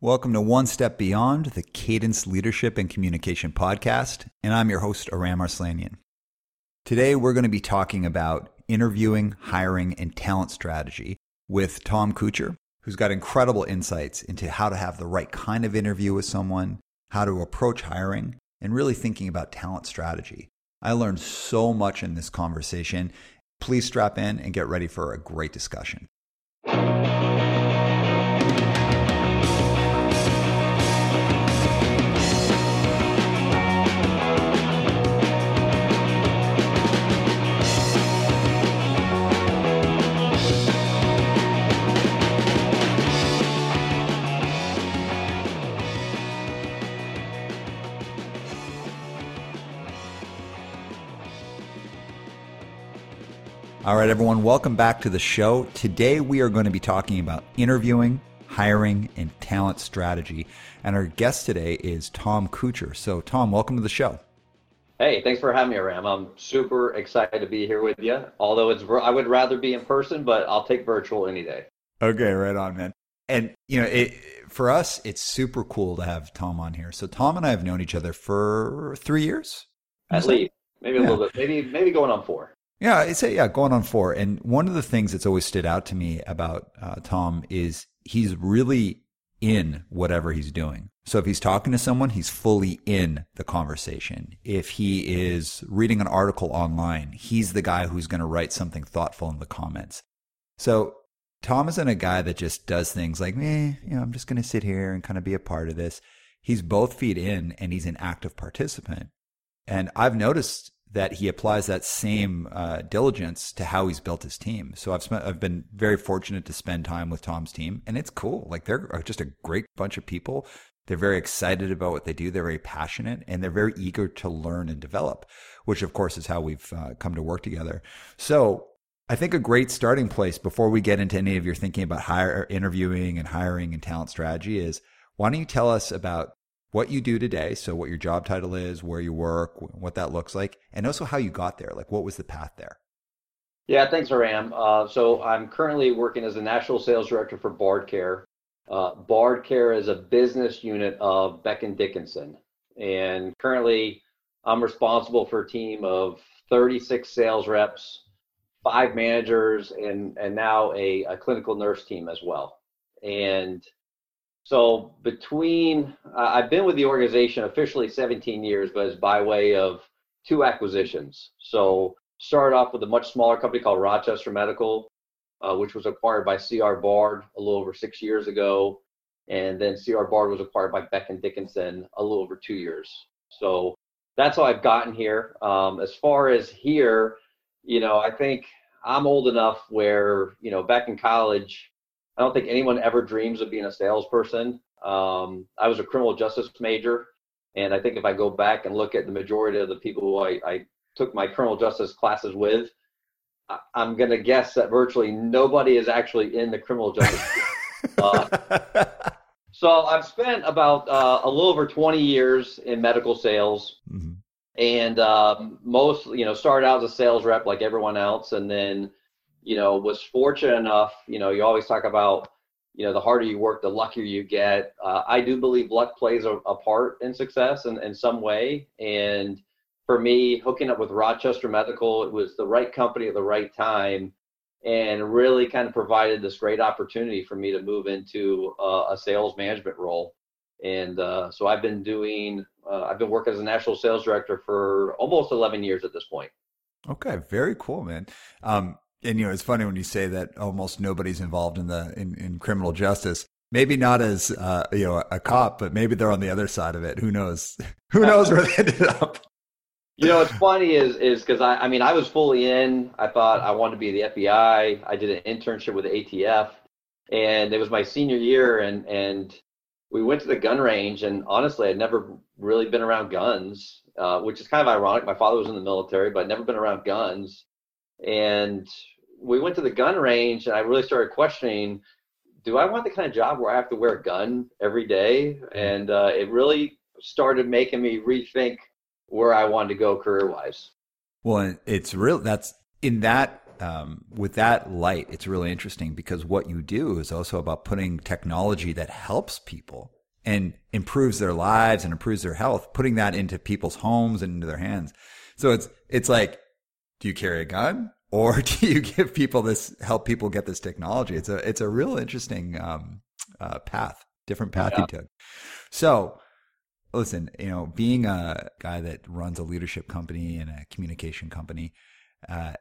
Welcome to One Step Beyond, the Cadence Leadership and Communication Podcast, and I'm your host, Aram Arslanian. Today, we're going to be talking about interviewing, hiring, and talent strategy with Tom Couture, who's got incredible insights into how to have the right kind of interview with someone, how to approach hiring, and really thinking about talent strategy. I learned so much in this conversation. Please strap in and get ready for a great discussion. All right, everyone, welcome back to the show. Today we are going to be talking about interviewing, hiring, and talent strategy. And our guest today is Tom Couture. So, Tom, welcome to the show. Hey, thanks for having me, Ram. I'm super excited to be here with you. Although it's, I would rather be in person, but I'll take virtual any day. Okay, right on, man. And you know, it, for us, it's super cool to have Tom on here. So, Tom and I have known each other for three years, at least, maybe a yeah. little bit, maybe maybe going on four. Yeah, it's a, yeah, going on four. And one of the things that's always stood out to me about uh, Tom is he's really in whatever he's doing. So if he's talking to someone, he's fully in the conversation. If he is reading an article online, he's the guy who's going to write something thoughtful in the comments. So Tom isn't a guy that just does things like, eh, you know, I'm just going to sit here and kind of be a part of this. He's both feet in and he's an active participant. And I've noticed that he applies that same uh, diligence to how he's built his team. So I've spent, I've been very fortunate to spend time with Tom's team, and it's cool. Like they're just a great bunch of people. They're very excited about what they do. They're very passionate, and they're very eager to learn and develop, which of course is how we've uh, come to work together. So I think a great starting place before we get into any of your thinking about hire, interviewing and hiring and talent strategy is why don't you tell us about what you do today. So, what your job title is, where you work, what that looks like, and also how you got there. Like, what was the path there? Yeah, thanks, Aram. Uh, so, I'm currently working as a national sales director for Bard Care. Uh, Bard Care is a business unit of Becton Dickinson. And currently, I'm responsible for a team of 36 sales reps, five managers, and, and now a, a clinical nurse team as well. And so between, uh, I've been with the organization officially 17 years, but it's by way of two acquisitions. So started off with a much smaller company called Rochester Medical, uh, which was acquired by CR Bard a little over six years ago. And then CR Bard was acquired by Becton Dickinson a little over two years. So that's how I've gotten here. Um, as far as here, you know, I think I'm old enough where, you know, back in college, I don't think anyone ever dreams of being a salesperson. Um, I was a criminal justice major, and I think if I go back and look at the majority of the people who I, I took my criminal justice classes with, I, am going to guess that virtually nobody is actually in the criminal justice. uh, so I've spent about uh, a little over 20 years in medical sales. Mm-hmm. And um, most, you know, started out as a sales rep like everyone else, and then you know, was fortunate enough, you know, you always talk about, you know, the harder you work, the luckier you get. Uh, I do believe luck plays a, a part in success in, in some way. And for me, hooking up with Rochester Medical, it was the right company at the right time and really kind of provided this great opportunity for me to move into uh, a sales management role. And uh, so I've been doing, uh, I've been working as a national sales director for almost 11 years at this point. Okay, very cool, man. Um, and you know, it's funny when you say that almost nobody's involved in the in, in criminal justice. Maybe not as uh, you know a cop, but maybe they're on the other side of it. Who knows? Who knows where they ended up? You know, what's funny is is because I I mean I was fully in. I thought I wanted to be the FBI. I did an internship with the ATF, and it was my senior year, and and we went to the gun range. And honestly, I'd never really been around guns, uh, which is kind of ironic. My father was in the military, but I'd never been around guns. And we went to the gun range and I really started questioning, do I want the kind of job where I have to wear a gun every day? Mm-hmm. And uh, it really started making me rethink where I wanted to go career wise. Well, it's real. That's in that um, with that light, it's really interesting because what you do is also about putting technology that helps people and improves their lives and improves their health, putting that into people's homes and into their hands. So it's it's like, do you carry a gun or do you give people this help people get this technology? It's a it's a real interesting um, uh, path, different path yeah. you took. So listen, you know, being a guy that runs a leadership company and a communication company, uh,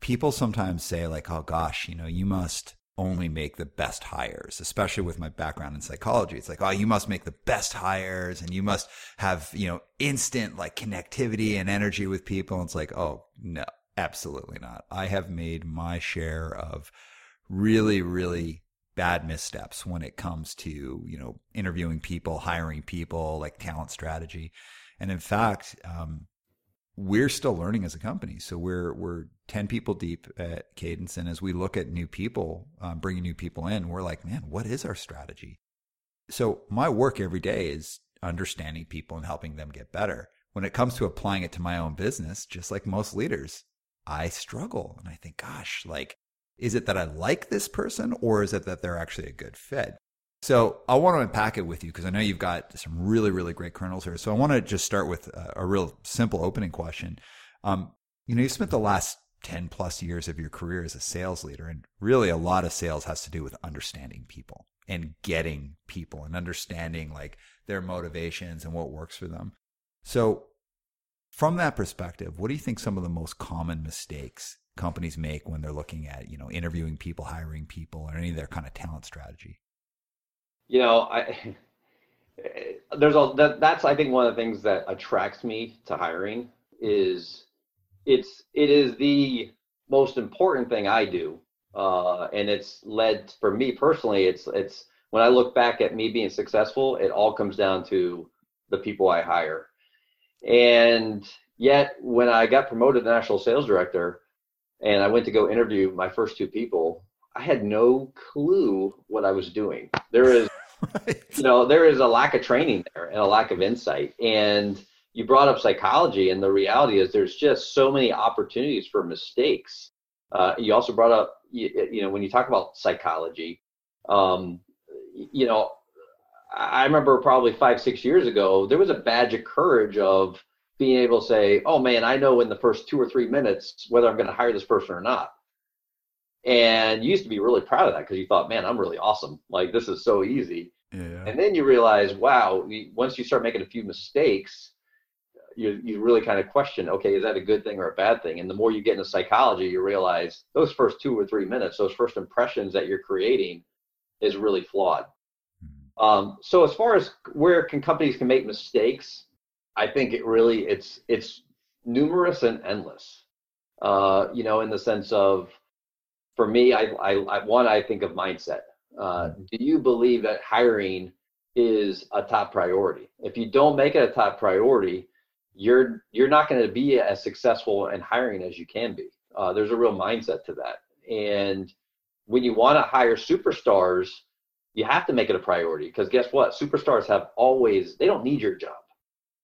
people sometimes say like, "Oh gosh, you know, you must only make the best hires, especially with my background in psychology. It's like, oh, you must make the best hires and you must have, you know, instant like connectivity and energy with people. And it's like, oh, no, absolutely not. I have made my share of really, really bad missteps when it comes to, you know, interviewing people, hiring people, like talent strategy. And in fact, um, we're still learning as a company. So we're we're ten people deep at Cadence, and as we look at new people, um, bringing new people in, we're like, man, what is our strategy? So my work every day is understanding people and helping them get better. When it comes to applying it to my own business, just like most leaders, I struggle, and I think, gosh, like, is it that I like this person, or is it that they're actually a good fit? So I want to unpack it with you because I know you've got some really, really great kernels here. So I want to just start with a, a real simple opening question. Um, you know, you spent the last 10 plus years of your career as a sales leader, and really a lot of sales has to do with understanding people and getting people and understanding like their motivations and what works for them. So from that perspective, what do you think some of the most common mistakes companies make when they're looking at, you know, interviewing people, hiring people, or any of their kind of talent strategy? you know, I there's a that, that's I think one of the things that attracts me to hiring is it's it is the most important thing I do, uh, and it's led for me personally. It's it's when I look back at me being successful, it all comes down to the people I hire, and yet when I got promoted to national sales director, and I went to go interview my first two people, I had no clue what I was doing. There is, right. you know, there is a lack of training there and a lack of insight. And you brought up psychology, and the reality is there's just so many opportunities for mistakes. Uh, you also brought up, you, you, know, when you talk about psychology, um, you know, I remember probably five, six years ago, there was a badge of courage of being able to say, oh man, I know in the first two or three minutes whether I'm going to hire this person or not. And you used to be really proud of that because you thought, man, I'm really awesome. Like this is so easy. Yeah. And then you realize, wow, once you start making a few mistakes, you you really kind of question, okay, is that a good thing or a bad thing? And the more you get into psychology, you realize those first two or three minutes, those first impressions that you're creating, is really flawed. Um, so as far as where can companies can make mistakes, I think it really it's it's numerous and endless. Uh, you know, in the sense of for me, I, I, I one, I think of mindset. Uh, mm-hmm. do you believe that hiring is a top priority? If you don't make it a top priority, you're you're not going to be as successful in hiring as you can be. Uh, there's a real mindset to that, and when you want to hire superstars, you have to make it a priority because guess what? Superstars have always they don't need your job.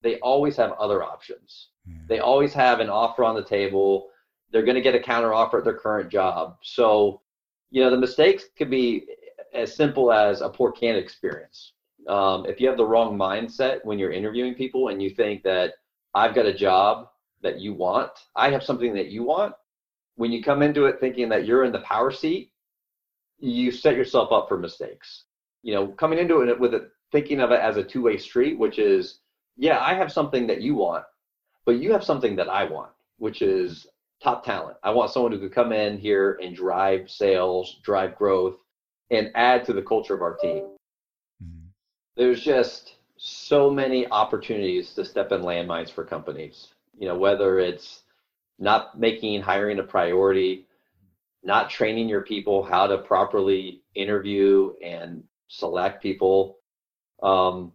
They always have other options. Mm. They always have an offer on the table they're going to get a counter offer at their current job. So, you know, the mistakes could be as simple as a poor candidate experience. Um, if you have the wrong mindset when you're interviewing people and you think that I've got a job that you want, I have something that you want, when you come into it thinking that you're in the power seat, you set yourself up for mistakes. You know, coming into it with it, thinking of it as a two way street, which is, yeah, I have something that you want, but you have something that I want, which is top talent. I want someone who could come in here and drive sales, drive growth, and add to the culture of our team. Mm-hmm. There's just so many opportunities to step in landmines for companies. You know, whether it's not making hiring a priority, not training your people how to properly interview and select people. Um,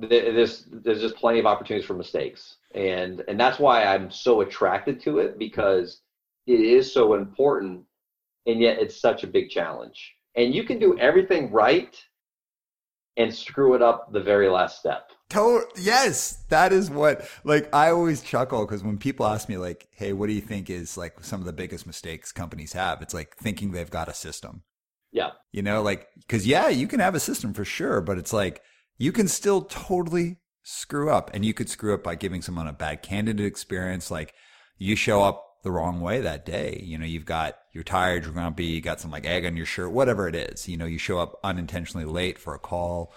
there's there's just plenty of opportunities for mistakes and and that's why i'm so attracted to it because it is so important and yet it's such a big challenge and you can do everything right and screw it up the very last step To- yes, that is what like I always chuckle because when people ask me like, "Hey, what do you think is like some of the biggest mistakes companies have?" It's like thinking they've got a system. Yeah. You know, like cuz yeah, you can have a system for sure, but it's like you can still totally screw up and you could screw up by giving someone a bad candidate experience like you show up the wrong way that day. You know, you've got you're tired, you're grumpy, you got some like egg on your shirt, whatever it is. You know, you show up unintentionally late for a call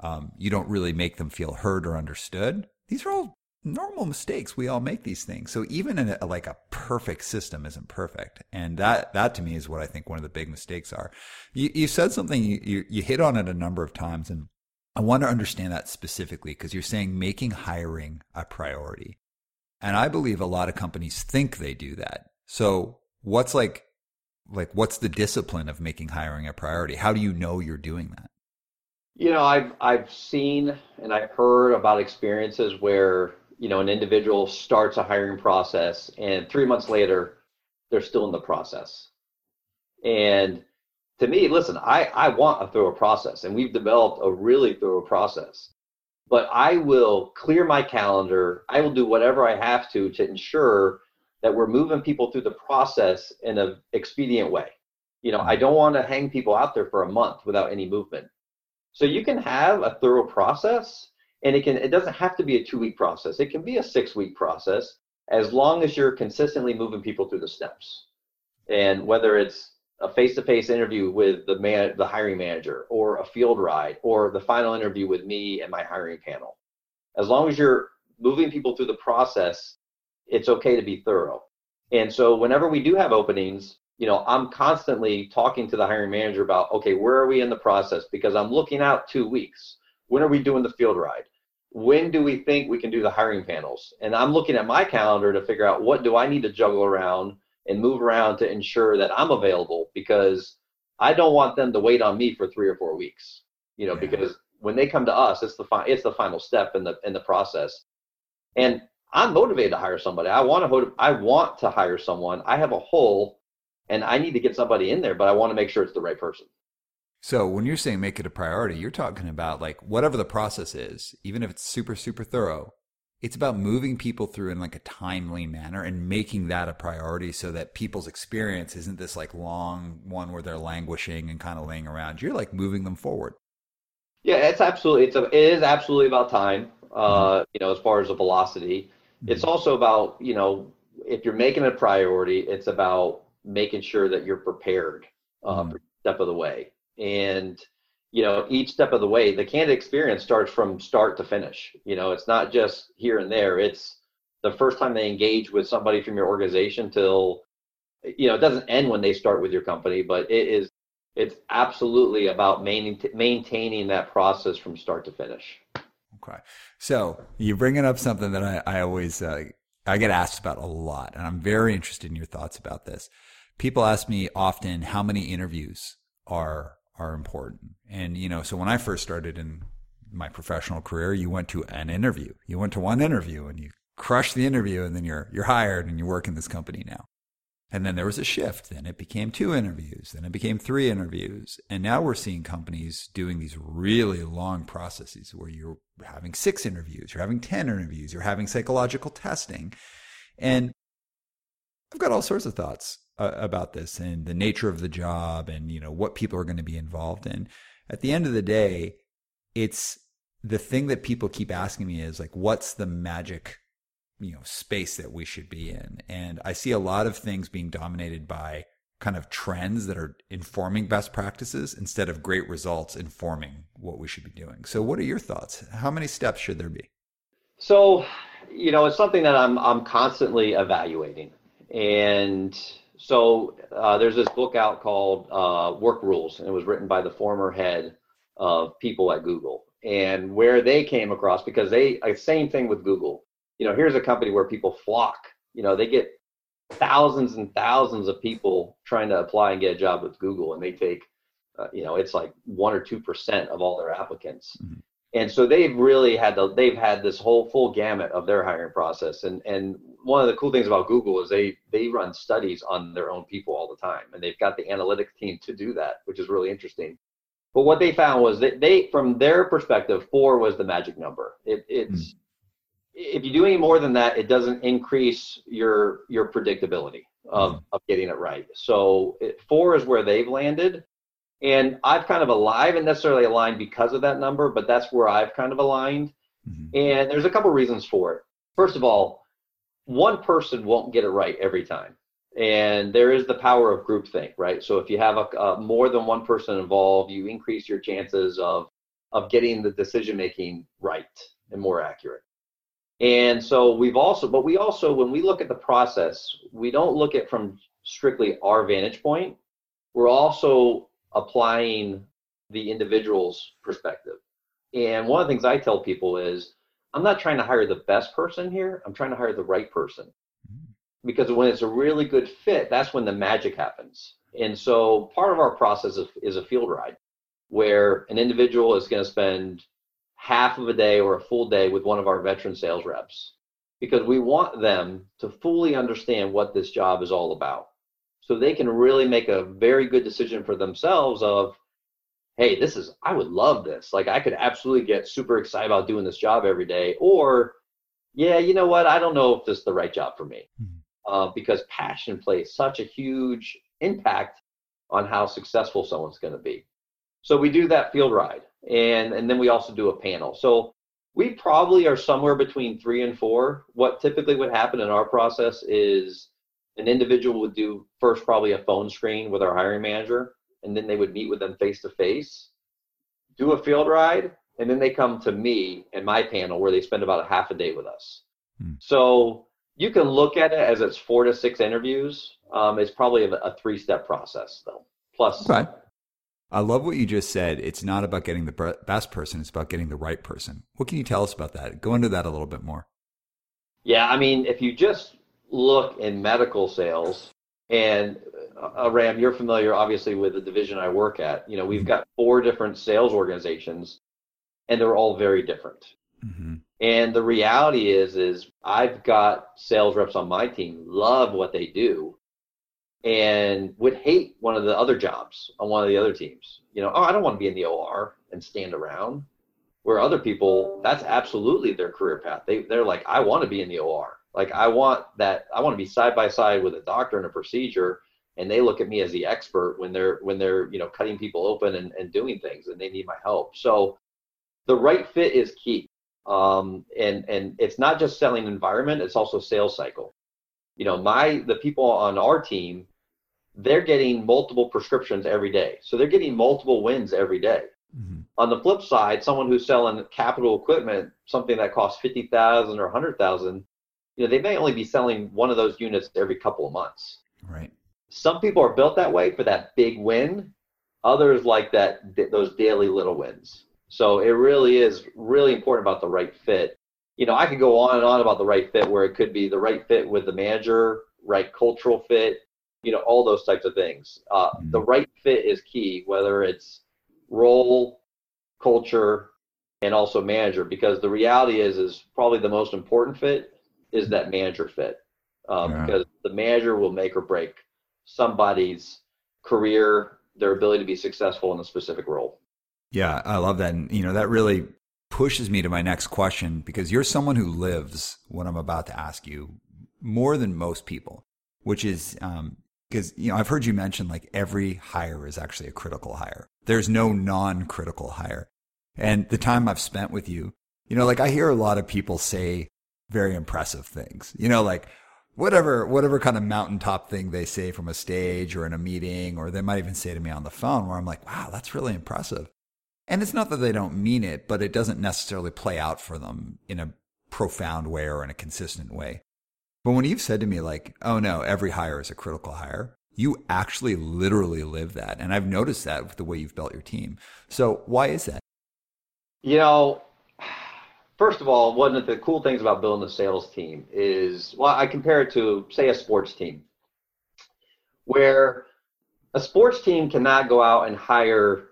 um, you don't really make them feel heard or understood. These are all normal mistakes. We all make these things. So even in a, like a perfect system isn't perfect. And that, that to me is what I think one of the big mistakes are. You, you said something, you, you, you hit on it a number of times and I want to understand that specifically because you're saying making hiring a priority. And I believe a lot of companies think they do that. So what's like, like what's the discipline of making hiring a priority? How do you know you're doing that? You know, I've I've seen and I've heard about experiences where you know an individual starts a hiring process and three months later they're still in the process. And to me, listen, I I want a thorough process, and we've developed a really thorough process. But I will clear my calendar. I will do whatever I have to to ensure that we're moving people through the process in an expedient way. You know, I mm-hmm. don't want to hang people out there for a month without any movement. So you can have a thorough process and it can it doesn't have to be a two week process. It can be a six week process as long as you're consistently moving people through the steps. And whether it's a face-to-face interview with the man the hiring manager or a field ride or the final interview with me and my hiring panel. As long as you're moving people through the process, it's okay to be thorough. And so whenever we do have openings, you know, I'm constantly talking to the hiring manager about, okay, where are we in the process? Because I'm looking out two weeks. When are we doing the field ride? When do we think we can do the hiring panels? And I'm looking at my calendar to figure out what do I need to juggle around and move around to ensure that I'm available because I don't want them to wait on me for three or four weeks. You know, yeah. because when they come to us, it's the fi- it's the final step in the in the process. And I'm motivated to hire somebody. I want to I want to hire someone. I have a hole and I need to get somebody in there, but I want to make sure it's the right person. So when you're saying make it a priority, you're talking about like whatever the process is, even if it's super, super thorough, it's about moving people through in like a timely manner and making that a priority so that people's experience isn't this like long one where they're languishing and kind of laying around. You're like moving them forward. Yeah, it's absolutely, it's a, it is absolutely about time, uh, mm-hmm. you know, as far as the velocity. Mm-hmm. It's also about, you know, if you're making it a priority, it's about making sure that you're prepared uh, mm-hmm. step of the way. And you know, each step of the way, the candidate experience starts from start to finish. You know, it's not just here and there. It's the first time they engage with somebody from your organization till you know it doesn't end when they start with your company but it is it's absolutely about maintaining that process from start to finish okay so you're bringing up something that i, I always uh, i get asked about a lot and i'm very interested in your thoughts about this people ask me often how many interviews are are important. And you know, so when I first started in my professional career, you went to an interview. You went to one interview and you crushed the interview and then you're you're hired and you work in this company now. And then there was a shift. Then it became two interviews. Then it became three interviews. And now we're seeing companies doing these really long processes where you're having six interviews, you're having 10 interviews, you're having psychological testing. And I've got all sorts of thoughts uh, about this and the nature of the job and you know what people are going to be involved in. At the end of the day, it's the thing that people keep asking me is like, what's the magic, you know, space that we should be in? And I see a lot of things being dominated by kind of trends that are informing best practices instead of great results informing what we should be doing. So what are your thoughts? How many steps should there be? So, you know, it's something that I'm I'm constantly evaluating. And so uh, there's this book out called uh, Work Rules, and it was written by the former head of people at Google. And where they came across, because they, uh, same thing with Google. You know, here's a company where people flock. You know, they get thousands and thousands of people trying to apply and get a job with Google, and they take, uh, you know, it's like one or two percent of all their applicants. Mm-hmm and so they've really had the they've had this whole full gamut of their hiring process and and one of the cool things about google is they they run studies on their own people all the time and they've got the analytics team to do that which is really interesting But what they found was that they, from their perspective, four was the magic number. It, it's mm. if you do any more than that, it doesn't increase your your predictability of, mm. of getting it right. So it, four is where they've landed, and I've kind of alive and necessarily aligned because of that number, but that's where I've kind of aligned. Mm-hmm. And there's a couple reasons for it. First of all, one person won't get it right every time and there is the power of groupthink, right? So if you have a, a, more than one person involved, you increase your chances of of getting the decision making right and more accurate. And so we've also, but we also, when we look at the process, we don't look at from strictly our vantage point. We're also applying the individual's perspective. And one of the things I tell people is, I'm not trying to hire the best person here. I'm trying to hire the right person mm-hmm. because when it's a really good fit, that's when the magic happens. And so part of our process is, is a field ride where an individual is going to spend half of a day or a full day with one of our veteran sales reps because we want them to fully understand what this job is all about so they can really make a very good decision for themselves of hey this is i would love this like i could absolutely get super excited about doing this job every day or yeah you know what i don't know if this is the right job for me mm-hmm uh, because passion plays such a huge impact on how successful someone's going to be. So we do that field ride, and and then we also do a panel. So we probably are somewhere between three and four. What typically would happen in our process is an individual would do first probably a phone screen with our hiring manager, and then they would meet with them face to face, do a field ride, and then they come to me and my panel where they spend about a half a day with us. Hmm. So you can look at it as it's four to six interviews. Um, it's probably a, a three step process though. Plus, okay. I love what you just said. It's not about getting the best person; it's about getting the right person. What can you tell us about that? Go into that a little bit more. Yeah, I mean, if you just look in medical sales, and uh, Ram, you're familiar obviously with the division I work at. You know, we've mm-hmm. got four different sales organizations, and they're all very different. Mm-hmm. And the reality is, is I've got sales reps on my team love what they do, and would hate one of the other jobs on one of the other teams. You know, oh, I don't want to be in the OR and stand around. Where other people, that's absolutely their career path. They they're like, I want to be in the OR. Like I want that. I want to be side by side with a doctor in a procedure, and they look at me as the expert when they're when they're you know cutting people open and, and doing things, and they need my help. So the right fit is key um, and and it's not just selling environment; it's also sales cycle. You know, my the people on our team, they're getting multiple prescriptions every day, so they're getting multiple wins every day. Mm-hmm. On the flip side, someone who's selling capital equipment, something that costs fifty thousand or hundred thousand, you know, they may only be selling one of those units every couple of months. Right. Some people are built that way for that big win. Others like that those daily little wins. So it really is really important about the right fit. You know, I could go on and on about the right fit where it could be the right fit with the manager, right cultural fit, you know, all those types of things. Uh, mm-hmm. The right fit is key, whether it's role, culture, and also manager, because the reality is, is probably the most important fit is that manager fit, um, yeah. because the manager will make or break somebody's career, their ability to be successful in a specific role. Yeah, I love that. And, you know, that really pushes me to my next question because you're someone who lives what I'm about to ask you more than most people, which is, um, because, you know, I've heard you mention like every hire is actually a critical hire. There's no non critical hire. And the time I've spent with you, you know, like I hear a lot of people say very impressive things, you know, like, whatever whatever kind of mountaintop thing they say from a stage or in a meeting or they might even say to me on the phone where I'm like, wow, that's really impressive. And it's not that they don't mean it, but it doesn't necessarily play out for them in a profound way or in a consistent way. But when you've said to me, like, oh no, every hire is a critical hire, you actually literally live that. And I've noticed that with the way you've built your team. So why is that? You know, first of all, one of the cool things about building a sales team is, well, I compare it to, say, a sports team, where a sports team cannot go out and hire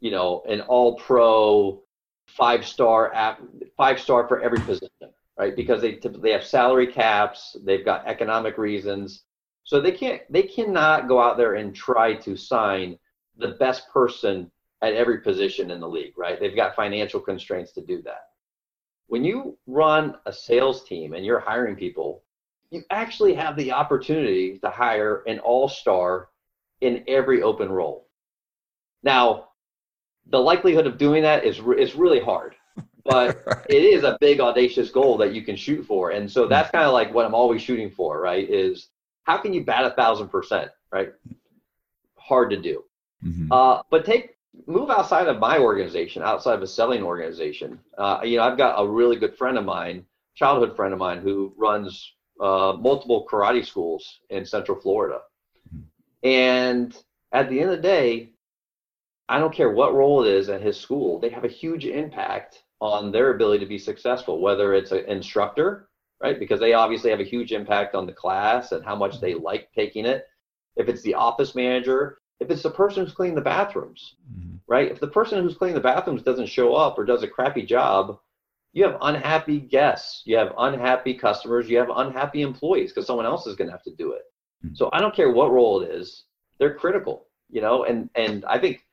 you know, an all pro five star app, five star for every position, right? Because they typically have salary caps, they've got economic reasons. So they can't, they cannot go out there and try to sign the best person at every position in the league, right? They've got financial constraints to do that. When you run a sales team and you're hiring people, you actually have the opportunity to hire an all-star in every open role. Now, the likelihood of doing that is is really hard, but right. it is a big audacious goal that you can shoot for. And so that's kind of like what I'm always shooting for, right? Is how can you bat a thousand percent, right? Hard to do. Mm-hmm. Uh, but take move outside of my organization, outside of a selling organization. Uh, you know, I've got a really good friend of mine, childhood friend of mine, who runs uh, multiple karate schools in Central Florida. And at the end of the day, I don't care what role it is at his school, they have a huge impact on their ability to be successful, whether it's an instructor, right? Because they obviously have a huge impact on the class and how much they like taking it. If it's the office manager, if it's the person who's cleaning the bathrooms, mm-hmm. right? If the person who's cleaning the bathrooms doesn't show up or does a crappy job, you have unhappy guests, you have unhappy customers, you have unhappy employees because someone else is going to have to do it. Mm-hmm. So I don't care what role it is, they're critical, you know. And and I think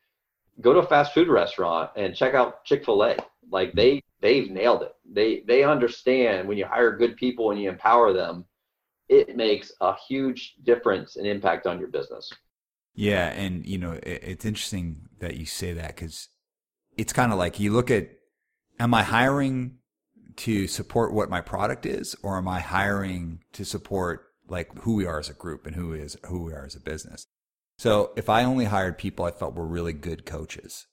go to a fast food restaurant and check out Chick Fil A. Like mm-hmm. they they've nailed it. They they understand when you hire good people and you empower them, it makes a huge difference and impact on your business. Yeah, and you know it, it's interesting that you say that because it's kind of like you look at, am I hiring to support what my product is, or am I hiring to support like who we are as a group and who is who we are as a business? So if I only hired people I felt were really good coaches,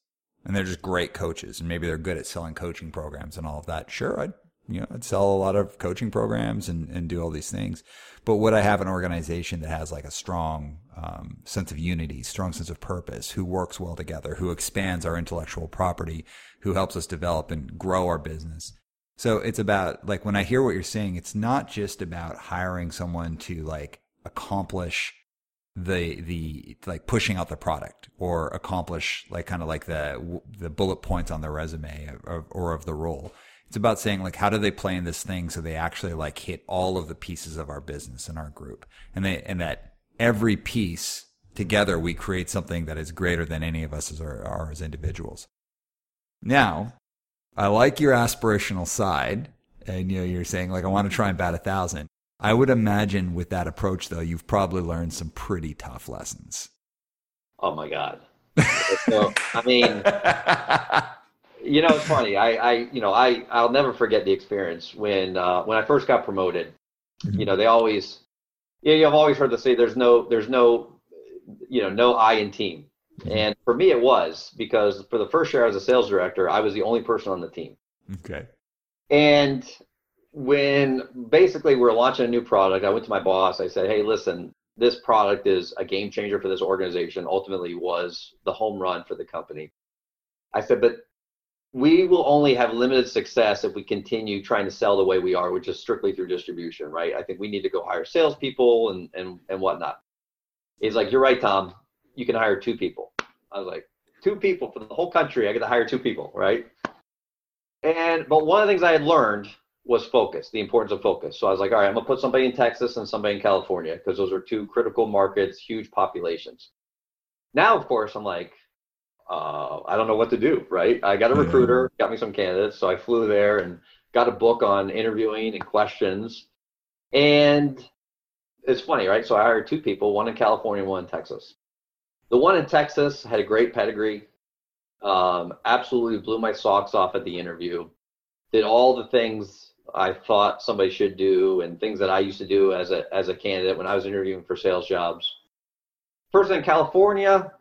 and they're just great coaches, and maybe they're good at selling coaching programs and all of that, sure, I'd you know, I'd sell a lot of coaching programs and, and do all these things. But would I have an organization that has like a strong um, sense of unity, strong sense of purpose, who works well together, who expands our intellectual property, who helps us develop and grow our business? So it's about like when I hear what you're saying, it's not just about hiring someone to like accomplish the the like pushing out the product or accomplish like kind of like the the bullet points on the resume or, or of the role it's about saying like how do they play in this thing so they actually like hit all of the pieces of our business and our group and they and that every piece together we create something that is greater than any of us as are, are as individuals now i like your aspirational side and you know you're saying like i want to try and bat a thousand i would imagine with that approach though you've probably learned some pretty tough lessons oh my god so, i mean you know, it's funny. I, I, you know, I, I'll never forget the experience when, uh, when I first got promoted. Mm-hmm. You know, they always, yeah, you have always heard them say, "There's no, there's no, you know, no I in team." Mm-hmm. And for me, it was because for the first year as a sales director, I was the only person on the team. Okay. And when basically we we're launching a new product, I went to my boss. I said, "Hey, listen, this product is a game changer for this organization. Ultimately, was the home run for the company." I said, "But we will only have limited success if we continue trying to sell the way we are, which is strictly through distribution, right? I think we need to go hire salespeople and and and whatnot. He's like, you're right, Tom. You can hire two people. I was like, two people for the whole country. I get to hire two people, right? And but one of the things I had learned was focus, the importance of focus. So I was like, all right, I'm gonna put somebody in Texas and somebody in California because those are two critical markets, huge populations. Now, of course, I'm like, uh, I don't know what to do, right? I got a recruiter, got me some candidates. So I flew there and got a book on interviewing and questions. And it's funny, right? So I hired two people, one in California, one in Texas. The one in Texas had a great pedigree, um, absolutely blew my socks off at the interview, did all the things I thought somebody should do and things that I used to do as a, as a candidate when I was interviewing for sales jobs. Person in California,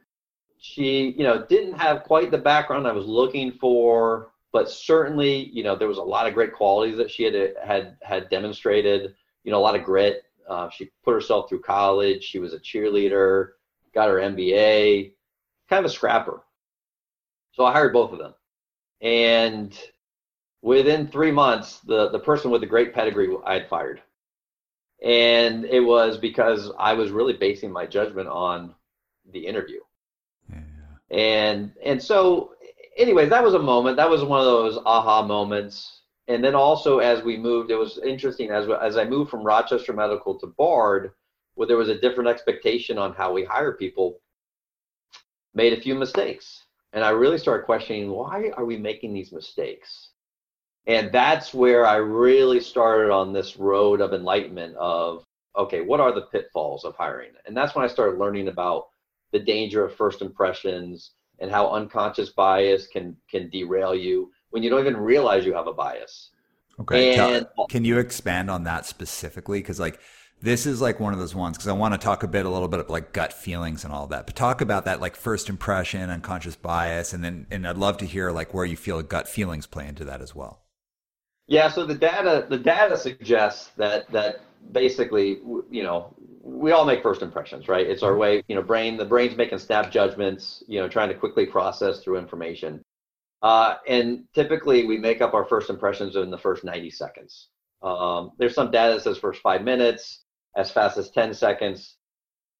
she, you know, didn't have quite the background I was looking for, but certainly, you know, there was a lot of great qualities that she had had had demonstrated. You know, a lot of grit. Uh, she put herself through college. She was a cheerleader, got her MBA, kind of a scrapper. So I hired both of them, and within three months, the the person with the great pedigree I had fired, and it was because I was really basing my judgment on the interview and and so anyways that was a moment that was one of those aha moments and then also as we moved it was interesting as as i moved from rochester medical to bard where there was a different expectation on how we hire people made a few mistakes and I really started questioning why are we making these mistakes? And that's where I really started on this road of enlightenment of okay, what are the pitfalls of hiring? And that's when I started learning about the danger of first impressions and how unconscious bias can can derail you when you don't even realize you have a bias. Okay. And, can you expand on that specifically? Because like this is like one of those ones because I want to talk a bit, a little bit of like gut feelings and all that. But talk about that like first impression, unconscious bias, and then and I'd love to hear like where you feel gut feelings play into that as well. Yeah. So the data the data suggests that that basically you know we all make first impressions, right? It's our way, you know, brain, the brain's making snap judgments, you know, trying to quickly process through information. Uh, and typically we make up our first impressions in the first 90 seconds. Um, there's some data that says first five minutes, as fast as 10 seconds.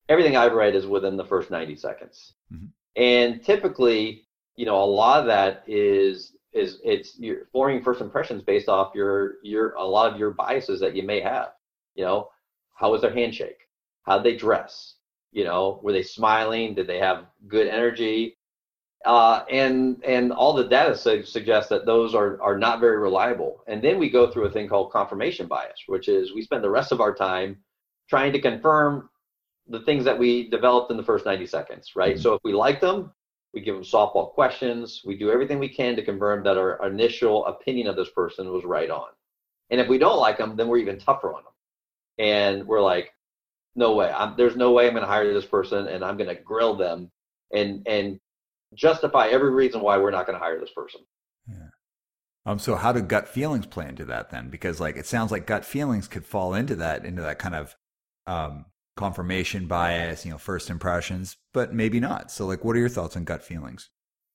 Everything I've read is within the first 90 seconds. Mm-hmm. And typically, you know, a lot of that is is it's you're forming first impressions based off your your a lot of your biases that you may have. You know, how was their handshake? How'd they dress? You know, were they smiling? Did they have good energy? Uh, and and all the data su- suggests that those are are not very reliable. And then we go through a thing called confirmation bias, which is we spend the rest of our time trying to confirm the things that we developed in the first 90 seconds, right? Mm-hmm. So if we like them, we give them softball questions. We do everything we can to confirm that our initial opinion of this person was right on. And if we don't like them, then we're even tougher on them. And we're like, no way. I'm, there's no way I'm going to hire this person, and I'm going to grill them and and justify every reason why we're not going to hire this person. Yeah. Um. So how do gut feelings play into that then? Because like it sounds like gut feelings could fall into that into that kind of um, confirmation bias, you know, first impressions, but maybe not. So like, what are your thoughts on gut feelings?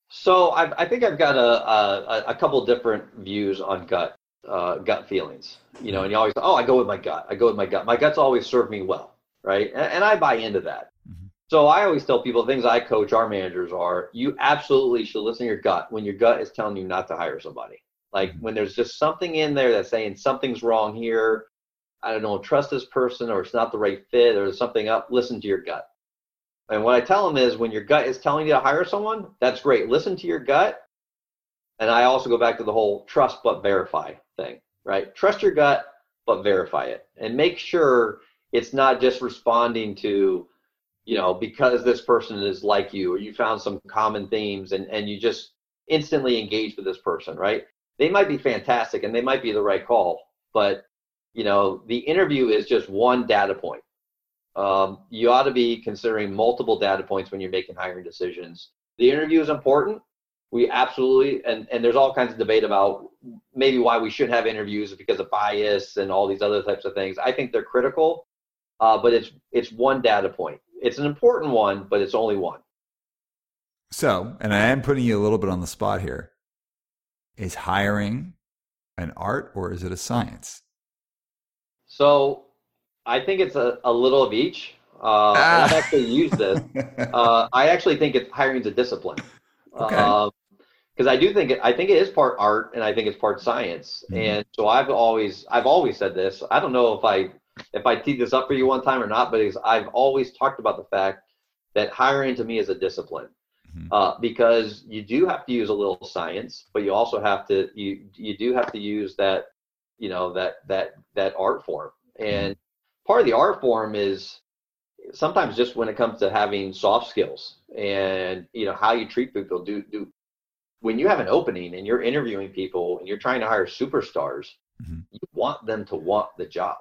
So I've, I think I've got a, a, a couple different views on gut uh, gut feelings. You know, and you always oh I go with my gut. I go with my gut. My gut's always served me well right? And, and I buy into that. Mm-hmm. So I always tell people things I coach our managers are you absolutely should listen to your gut when your gut is telling you not to hire somebody. Like mm-hmm. when there's just something in there that's saying something's wrong here, I don't know, trust this person or it's not the right fit or something up, listen to your gut. And what I tell them is when your gut is telling you to hire someone, that's great. Listen to your gut. And I also go back to the whole trust but verify thing, right? Trust your gut but verify it and make sure it's not just responding to you know because this person is like you or you found some common themes and and you just instantly engage with this person right they might be fantastic and they might be the right call but you know the interview is just one data point um, you ought to be considering multiple data points when you're making hiring decisions the interview is important we absolutely and and there's all kinds of debate about maybe why we should have interviews because of bias and all these other types of things i think they're critical uh, but it's it's one data point. It's an important one, but it's only one. So, and I am putting you a little bit on the spot here. Is hiring an art or is it a science? So, I think it's a, a little of each. Uh, ah. I've actually used this. Uh, I actually think it's hiring is a discipline. Okay. because um, I do think it, I think it is part art and I think it's part science. Mm-hmm. And so I've always I've always said this. I don't know if I if I teed this up for you one time or not, but I've always talked about the fact that hiring to me is a discipline. Mm-hmm. Uh, because you do have to use a little science, but you also have to you you do have to use that you know that that that art form. Mm-hmm. And part of the art form is sometimes just when it comes to having soft skills and you know how you treat people. Do do when you have an opening and you're interviewing people and you're trying to hire superstars, mm-hmm. you want them to want the job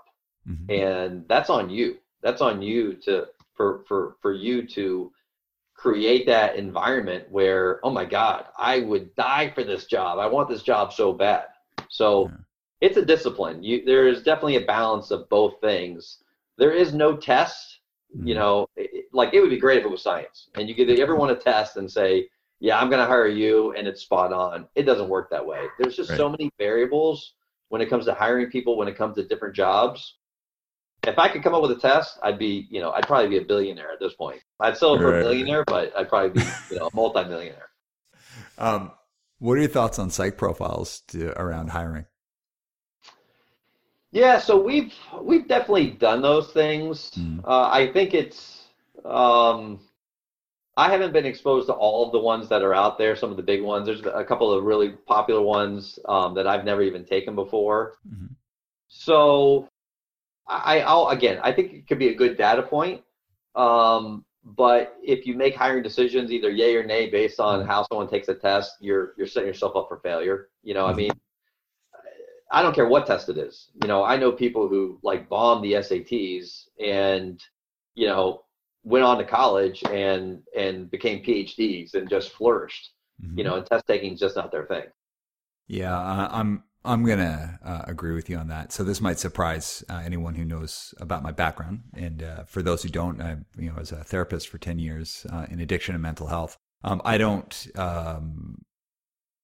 mm-hmm. and that's on you that's on you to for for for you to create that environment where oh my god i would die for this job i want this job so bad so yeah. It's a discipline you there is definitely a balance of both things there is no test mm-hmm. you know it, like it would be great if it was science and you could ever want to test and say yeah i'm going to hire you and it's spot on it doesn't work that way there's just right. so many variables when it comes to hiring people when it comes to different jobs if I could come up with a test, I'd be, you know, I'd probably be a billionaire at this point. I'd still be right. a billionaire, but I'd probably be, you know, a multimillionaire. Um, what are your thoughts on psych profiles to, around hiring? Yeah, so we've we've definitely done those things. Mm. Uh, I think it's um, I haven't been exposed to all of the ones that are out there. Some of the big ones. There's a couple of really popular ones um, that I've never even taken before. Mm-hmm. So, I, I'll again, I think it could be a good data point. Um, but if you make hiring decisions, either yay or nay, based on mm-hmm. how someone takes a test, you're you're setting yourself up for failure. You know, I mm-hmm. mean, I don't care what test it is. You know, I know people who like bomb the SATs and you know went on to college and and became PhDs and just flourished. Mm-hmm. You know, and test taking is just not their thing. Yeah, I'm I'm gonna uh, agree with you on that. So this might surprise uh, anyone who knows about my background, and uh, for those who don't, I you know as a therapist for ten years uh, in addiction and mental health. Um, I don't. Um,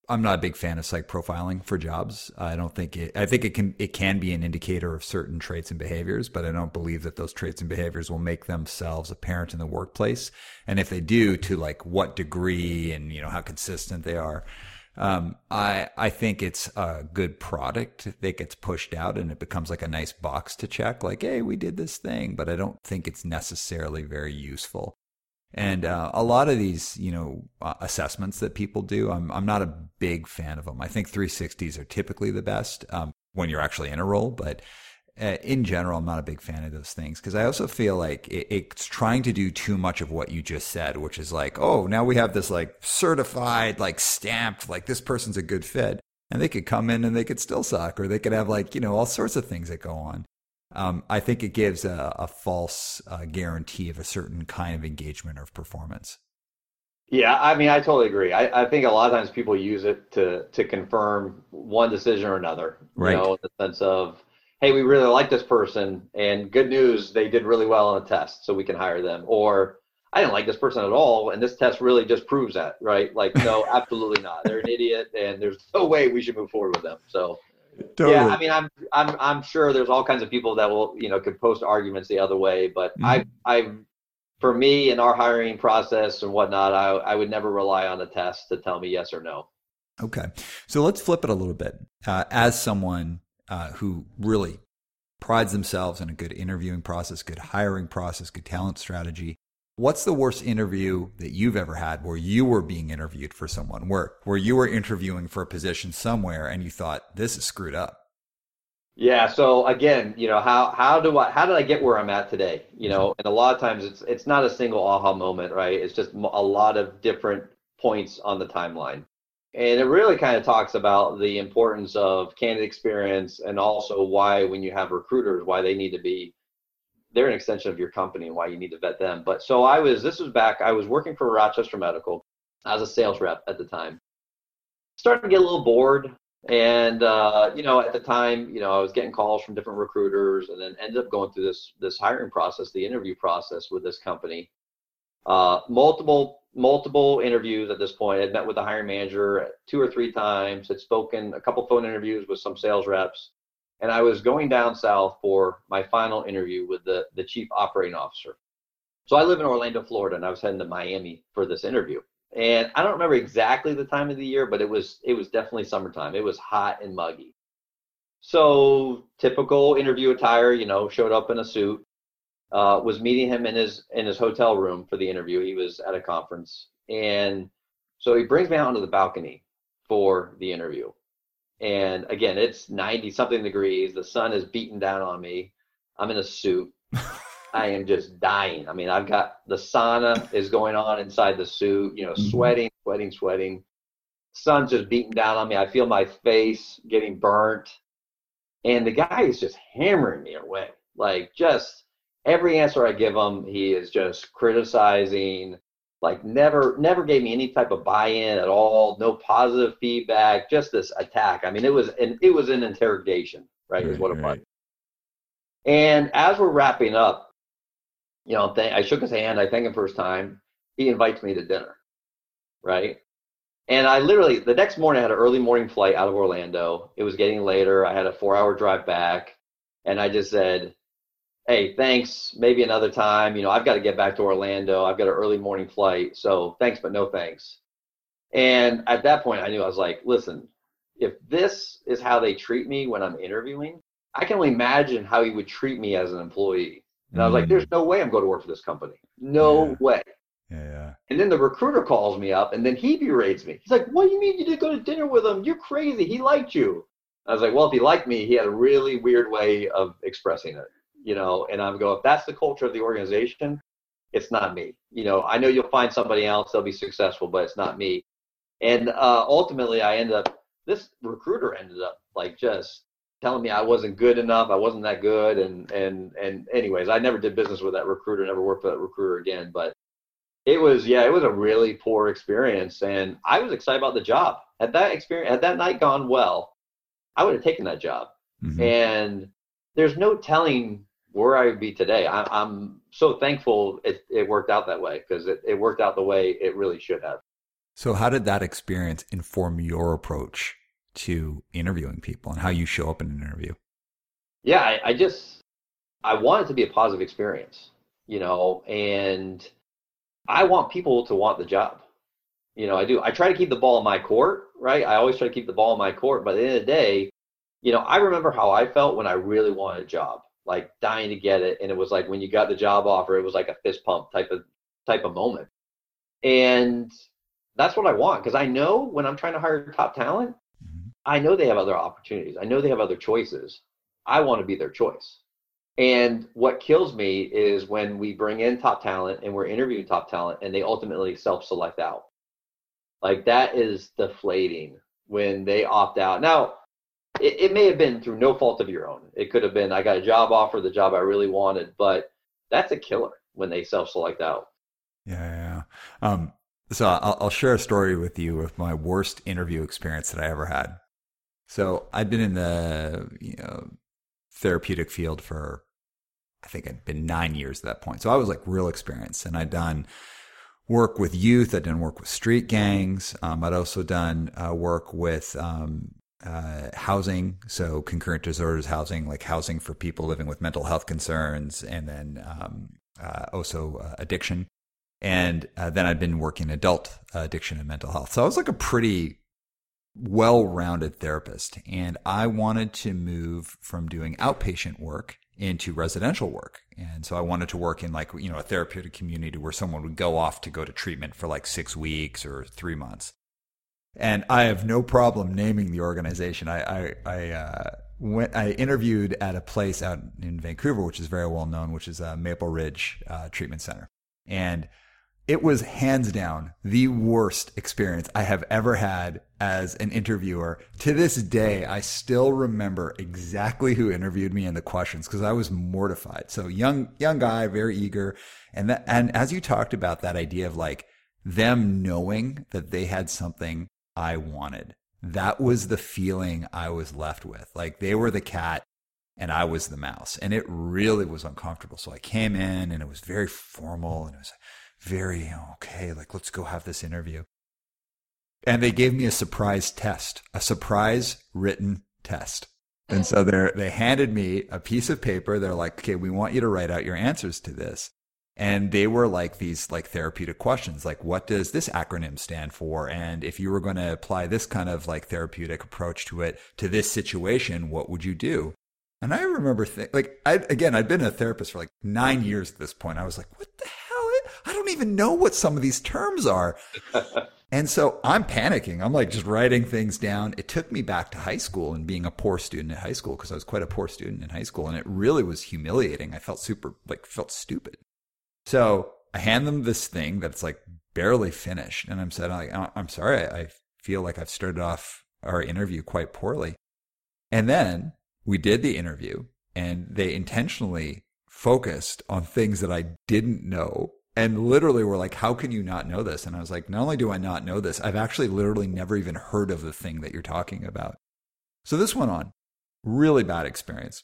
I'm not a big fan of psych profiling for jobs. I don't think it. I think it can it can be an indicator of certain traits and behaviors, but I don't believe that those traits and behaviors will make themselves apparent in the workplace. And if they do, to like what degree and you know how consistent they are. Um, I I think it's a good product that gets pushed out and it becomes like a nice box to check, like, hey, we did this thing, but I don't think it's necessarily very useful. And uh, a lot of these, you know, uh, assessments that people do, I'm I'm not a big fan of them. I think 360s are typically the best um, when you're actually in a role, but uh, in general, I'm not a big fan of those things because I also feel like it, it's trying to do too much of what you just said, which is like, oh, now we have this like certified, like stamped, like this person's a good fit. And they could come in and they could still suck, or they could have like, you know, all sorts of things that go on. Um, I think it gives a, a false uh, guarantee of a certain kind of engagement or performance. Yeah, I mean, I totally agree. I, I think a lot of times people use it to to confirm one decision or another. Right. You know, in the sense of hey, we really like this person, and good news, they did really well on a test, so we can hire them. Or I didn't like this person at all, and this test really just proves that, right? Like, no, absolutely not. They're an idiot, and there's no way we should move forward with them. So, totally. yeah, I mean, I'm, I'm, I'm sure there's all kinds of people that will, you know, could post arguments the other way, but mm-hmm. I, I, for me in our hiring process and whatnot, I, I would never rely on the test to tell me yes or no. Okay, so let's flip it a little bit. Uh, as someone uh, who really prides themselves on a good interviewing process, good hiring process, good talent strategy. What's the worst interview that you've ever had where you were being interviewed for someone, where where you were interviewing for a position somewhere and you thought this is screwed up? Yeah. So again, you know, how how do I how did I get where I'm at today? You know, mm-hmm. and a lot of times it's it's not a single aha moment, right? It's just a lot of different points on the timeline. And it really kind of talks about the importance of candidate experience and also why, when you have recruiters, why they need to be, they're an extension of your company and why you need to vet them. But so I was, this was back, I was working for Rochester Medical. I was a sales rep at the time. Started to get a little bored. And, uh, you know, at the time, you know, I was getting calls from different recruiters and then ended up going through this, this hiring process, the interview process with this company. Uh, multiple multiple interviews at this point. I'd met with the hiring manager two or three times, had spoken a couple phone interviews with some sales reps, and I was going down south for my final interview with the, the chief operating officer. So I live in Orlando, Florida, and I was heading to Miami for this interview. And I don't remember exactly the time of the year, but it was it was definitely summertime. It was hot and muggy. So typical interview attire, you know, showed up in a suit, uh, was meeting him in his in his hotel room for the interview. He was at a conference, and so he brings me out onto the balcony for the interview. And again, it's 90 something degrees. The sun is beating down on me. I'm in a suit. I am just dying. I mean, I've got the sauna is going on inside the suit, you know, mm-hmm. sweating, sweating, sweating. Sun's just beating down on me. I feel my face getting burnt. And the guy is just hammering me away. Like just every answer I give him, he is just criticizing. Like never, never gave me any type of buy-in at all. No positive feedback. Just this attack. I mean, it was an it was an interrogation, right? right is what it was. And as we're wrapping up, you know, th- I shook his hand. I thank him for his time. He invites me to dinner, right? And I literally the next morning I had an early morning flight out of Orlando. It was getting later. I had a four-hour drive back, and I just said, hey, thanks, maybe another time. You know, I've got to get back to Orlando. I've got an early morning flight. So thanks, but no thanks. And at that point, I knew I was like, listen, if this is how they treat me when I'm interviewing, I can only imagine how he would treat me as an employee. And I was like, there's mm. no way I'm going to work for this company. No yeah. way. Yeah, yeah. And then the recruiter calls me up and then he berates me. He's like, What do you mean you didn't go to dinner with him? You're crazy. He liked you. I was like, Well, if he liked me, he had a really weird way of expressing it. You know, and I'm going, if that's the culture of the organization, it's not me. You know, I know you'll find somebody else, they'll be successful, but it's not me. And uh, ultimately I ended up this recruiter ended up like just telling me I wasn't good enough, I wasn't that good, and and and anyways, I never did business with that recruiter, never worked for that recruiter again. But it was yeah, it was a really poor experience, and I was excited about the job. Had that experience, had that night gone well, I would have taken that job. Mm-hmm. And there's no telling where I would be today. I, am so thankful it, it worked out that way because it, it worked out the way it really should have. So, how did that experience inform your approach to interviewing people and how you show up in an interview? Yeah, I, I just I want it to be a positive experience, you know, and I want people to want the job. You know, I do. I try to keep the ball in my court, right? I always try to keep the ball in my court, but at the end of the day, you know, I remember how I felt when I really wanted a job, like dying to get it, and it was like when you got the job offer, it was like a fist pump type of type of moment. And that's what I want because I know when I'm trying to hire top talent, I know they have other opportunities. I know they have other choices. I want to be their choice. And what kills me is when we bring in top talent and we're interviewing top talent and they ultimately self select out. Like that is deflating when they opt out. Now, it, it, may have been through no fault of your own. It could have been I got a job offer, the job I really wanted, but that's a killer when they self select out. Yeah, yeah. Um, so I'll, I'll share a story with you of my worst interview experience that I ever had. So I'd been in the you know therapeutic field for I think I'd been nine years at that point. So I was like real experienced, and I'd done work with youth. I'd done work with street gangs. Um, I'd also done uh, work with um, uh, housing, so concurrent disorders housing, like housing for people living with mental health concerns, and then um, uh, also uh, addiction. And uh, then I'd been working adult addiction and mental health. So I was like a pretty well rounded therapist. And I wanted to move from doing outpatient work into residential work. And so I wanted to work in like, you know, a therapeutic community where someone would go off to go to treatment for like six weeks or three months. And I have no problem naming the organization. I, I, I, uh, went, I interviewed at a place out in Vancouver, which is very well known, which is a Maple Ridge uh, Treatment Center. And it was hands down the worst experience I have ever had as an interviewer. To this day, I still remember exactly who interviewed me and the questions because I was mortified. So young, young guy, very eager. And that, and as you talked about that idea of like them knowing that they had something I wanted, that was the feeling I was left with. Like they were the cat and I was the mouse and it really was uncomfortable. So I came in and it was very formal and it was, very okay, like let's go have this interview. And they gave me a surprise test, a surprise written test. And so they they handed me a piece of paper. They're like, okay, we want you to write out your answers to this. And they were like these like therapeutic questions, like what does this acronym stand for? And if you were going to apply this kind of like therapeutic approach to it to this situation, what would you do? And I remember th- like I again, I'd been a therapist for like nine years at this point. I was like, what the hell? I don't even know what some of these terms are. and so I'm panicking. I'm like just writing things down. It took me back to high school and being a poor student at high school because I was quite a poor student in high school and it really was humiliating. I felt super, like, felt stupid. So I hand them this thing that's like barely finished. And I'm said, like, oh, I'm sorry. I feel like I've started off our interview quite poorly. And then we did the interview and they intentionally focused on things that I didn't know and literally were like, how can you not know this? And I was like, not only do I not know this, I've actually literally never even heard of the thing that you're talking about. So this went on. Really bad experience.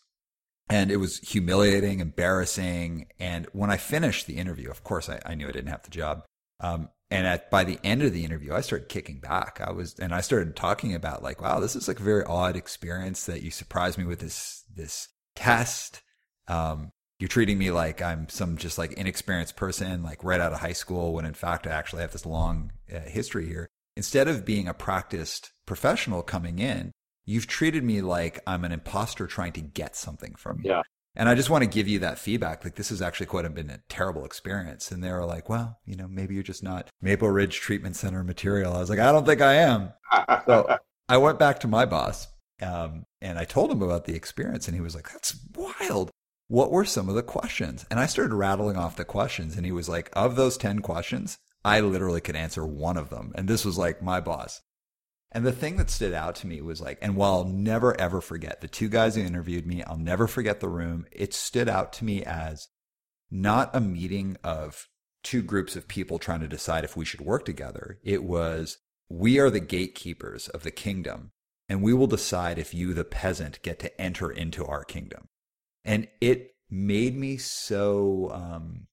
And it was humiliating, embarrassing. And when I finished the interview, of course, I, I knew I didn't have the job. Um, and at, by the end of the interview, I started kicking back. I was, and I started talking about like, wow, this is like a very odd experience that you surprised me with this, this test. Um, you're treating me like I'm some just like inexperienced person, like right out of high school, when in fact I actually have this long uh, history here. Instead of being a practiced professional coming in, you've treated me like I'm an imposter trying to get something from you. Yeah. And I just want to give you that feedback. Like this has actually quite been a terrible experience. And they were like, well, you know, maybe you're just not Maple Ridge Treatment Center material. I was like, I don't think I am. so I went back to my boss um, and I told him about the experience and he was like, that's wild. What were some of the questions? And I started rattling off the questions and he was like, of those 10 questions, I literally could answer one of them. And this was like my boss. And the thing that stood out to me was like, and while I'll never ever forget the two guys who interviewed me, I'll never forget the room. It stood out to me as not a meeting of two groups of people trying to decide if we should work together. It was, we are the gatekeepers of the kingdom, and we will decide if you, the peasant, get to enter into our kingdom. And it made me so, um,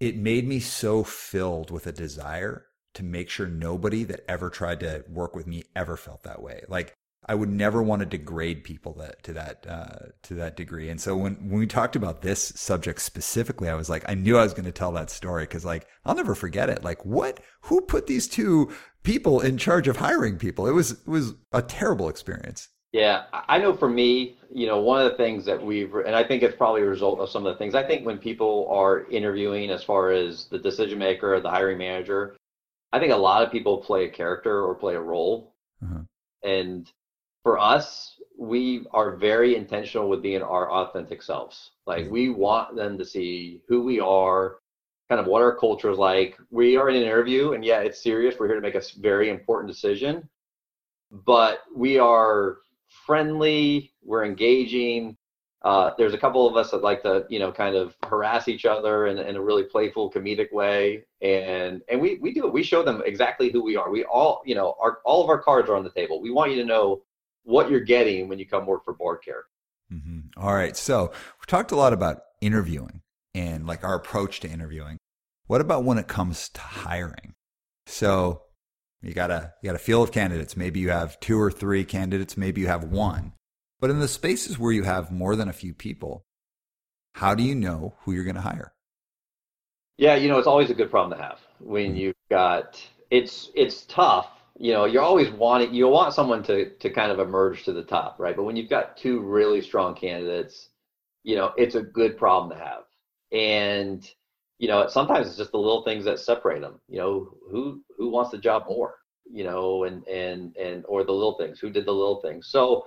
it made me so filled with a desire to make sure nobody that ever tried to work with me ever felt that way. Like I would never want to degrade people that to that uh, to that degree. And so when when we talked about this subject specifically, I was like, I knew I was going to tell that story because like I'll never forget it. Like what? Who put these two people in charge of hiring people? It was it was a terrible experience. Yeah, I know for me, you know, one of the things that we've, and I think it's probably a result of some of the things. I think when people are interviewing, as far as the decision maker or the hiring manager, I think a lot of people play a character or play a role. Uh-huh. And for us, we are very intentional with being our authentic selves. Like we want them to see who we are, kind of what our culture is like. We are in an interview, and yeah, it's serious. We're here to make a very important decision, but we are friendly. We're engaging. Uh, there's a couple of us that like to, you know, kind of harass each other in, in a really playful, comedic way, and and we we do it. We show them exactly who we are. We all, you know, our all of our cards are on the table. We want you to know what you're getting when you come work for Board Care. Mm-hmm. All right, so we talked a lot about interviewing and like our approach to interviewing. What about when it comes to hiring? So you got a you got a field of candidates. Maybe you have two or three candidates. Maybe you have one. But in the spaces where you have more than a few people, how do you know who you're going to hire? Yeah, you know, it's always a good problem to have when mm-hmm. you've got it's it's tough. You know, you're always wanting you want someone to to kind of emerge to the top, right? But when you've got two really strong candidates, you know, it's a good problem to have. And you know, sometimes it's just the little things that separate them. You know, who who wants the job more? You know, and and and or the little things. Who did the little things? So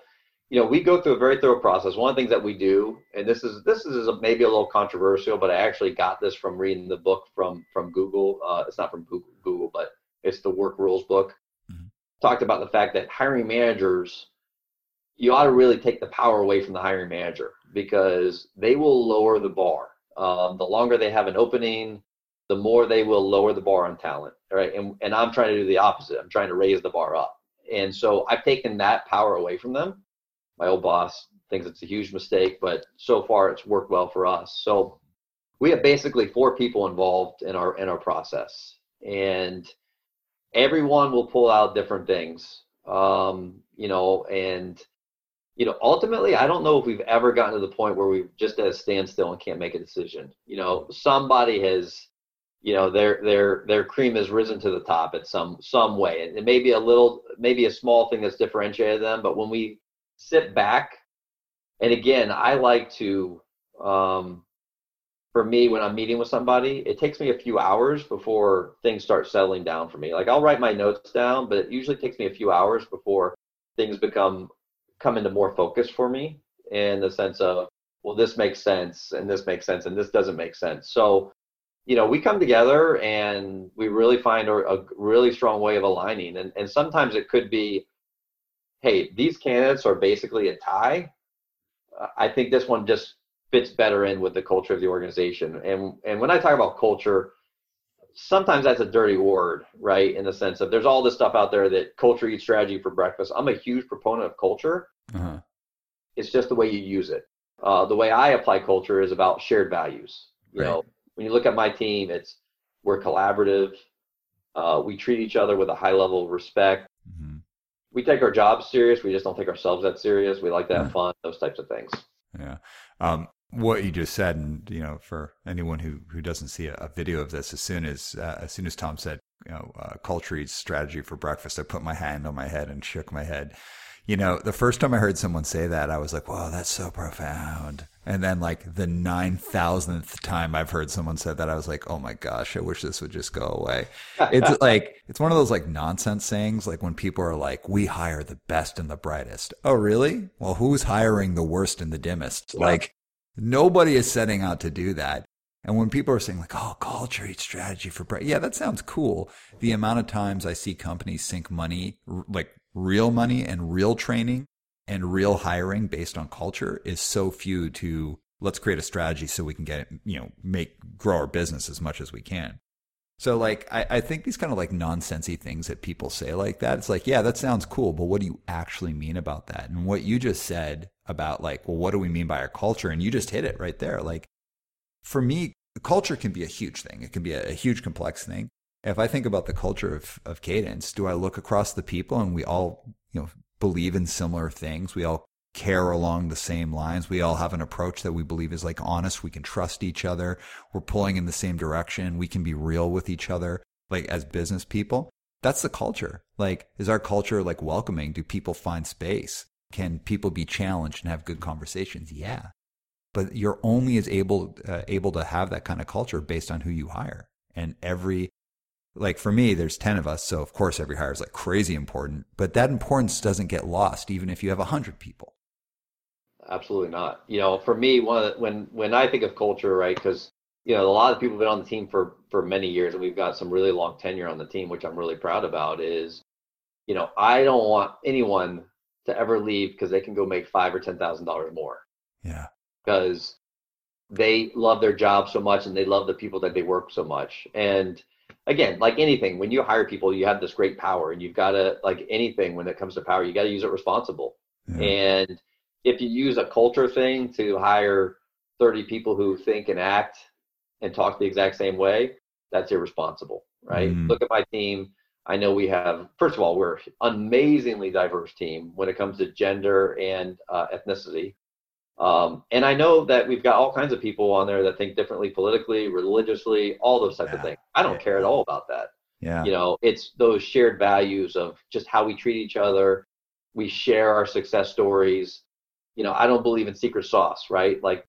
you know, we go through a very thorough process. One of the things that we do, and this is this is maybe a little controversial, but I actually got this from reading the book from from Google. Uh, it's not from Google, Google, but it's the Work Rules book. Mm-hmm. Talked about the fact that hiring managers, you ought to really take the power away from the hiring manager because they will lower the bar. Um, the longer they have an opening, the more they will lower the bar on talent. Right, and and I'm trying to do the opposite. I'm trying to raise the bar up. And so I've taken that power away from them my old boss thinks it's a huge mistake, but so far it's worked well for us. So we have basically four people involved in our in our process, and everyone will pull out different things. Um, you know, and you know, ultimately, I don't know if we've ever gotten to the point where we've just at a standstill and can't make a decision. You know, somebody has, you know, their their their cream has risen to the top at some some way, it may be a little, maybe a small thing that's differentiated them. But when we sit back. And again, I like to, um, for me, when I'm meeting with somebody, it takes me a few hours before things start settling down for me. Like I'll write my notes down, but it usually takes me a few hours before things become come into more focus for me in the sense of, well, this makes sense and this makes sense and this doesn't make sense. So, you know, we come together and we really find a, a really strong way of aligning. And, and sometimes it could be, hey, these candidates are basically a tie. I think this one just fits better in with the culture of the organization. And and when I talk about culture, sometimes that's a dirty word, right? In the sense of there's all this stuff out there that culture eats strategy for breakfast. I'm a huge proponent of culture. Uh-huh. It's just the way you use it. Uh, the way I apply culture is about shared values. You right. know, when you look at my team, it's we're collaborative. Uh, we treat each other with a high level of respect we take our jobs serious. We just don't take ourselves that serious. We like to have fun, those types of things. Yeah. Um, what you just said, and you know, for anyone who who doesn't see a, a video of this, as soon as uh, as soon as Tom said, you know, uh, culture eats strategy for breakfast, I put my hand on my head and shook my head. You know, the first time I heard someone say that, I was like, "Wow, that's so profound." And then like the 9,000th time I've heard someone said that, I was like, oh my gosh, I wish this would just go away. It's like, it's one of those like nonsense sayings, like when people are like, we hire the best and the brightest. Oh, really? Well, who's hiring the worst and the dimmest? Yeah. Like nobody is setting out to do that. And when people are saying like, oh, culture eats strategy for bright, yeah, that sounds cool. The amount of times I see companies sink money, like real money and real training and real hiring based on culture is so few to let's create a strategy so we can get you know make grow our business as much as we can. So like I, I think these kind of like nonsensy things that people say like that it's like yeah that sounds cool but what do you actually mean about that? And what you just said about like well what do we mean by our culture? And you just hit it right there. Like for me culture can be a huge thing. It can be a, a huge complex thing. If i think about the culture of, of cadence do i look across the people and we all you know believe in similar things. We all care along the same lines. We all have an approach that we believe is like honest. We can trust each other. We're pulling in the same direction. We can be real with each other, like as business people. That's the culture. Like, is our culture like welcoming? Do people find space? Can people be challenged and have good conversations? Yeah. But you're only as able, uh, able to have that kind of culture based on who you hire. And every like for me, there's 10 of us. So of course every hire is like crazy important, but that importance doesn't get lost even if you have 100 people. Absolutely not. You know, for me, one the, when, when I think of culture, right, because, you know, a lot of people have been on the team for, for many years and we've got some really long tenure on the team, which I'm really proud about is, you know, I don't want anyone to ever leave because they can go make five or $10,000 more. Yeah. Because they love their job so much and they love the people that they work so much. And, again, like anything, when you hire people, you have this great power, and you've got to like anything when it comes to power, you got to use it responsible. Yeah. And if you use a culture thing to hire 30 people who think and act and talk the exact same way, that's irresponsible, right? Mm. Look at my team. I know we have, first of all, we're amazingly diverse team when it comes to gender and uh, ethnicity. Um, and I know that we've got all kinds of people on there that think differently politically, religiously, all those types yeah. of things. I don't yeah. care at all about that. Yeah. You know, it's those shared values of just how we treat each other. We share our success stories. You know, I don't believe in secret sauce, right? Like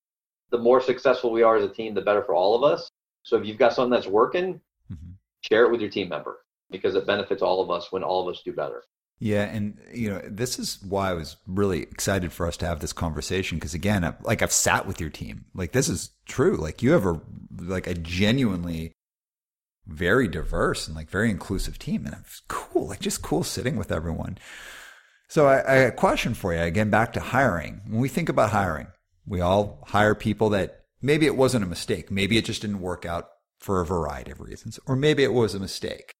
the more successful we are as a team, the better for all of us. So if you've got something that's working, mm-hmm. share it with your team member because it benefits all of us when all of us do better. Yeah, and you know, this is why I was really excited for us to have this conversation because again, I, like I've sat with your team. Like this is true. Like you have a like a genuinely very diverse and like very inclusive team and it's cool. Like just cool sitting with everyone. So I, I a question for you again back to hiring. When we think about hiring, we all hire people that maybe it wasn't a mistake. Maybe it just didn't work out for a variety of reasons or maybe it was a mistake.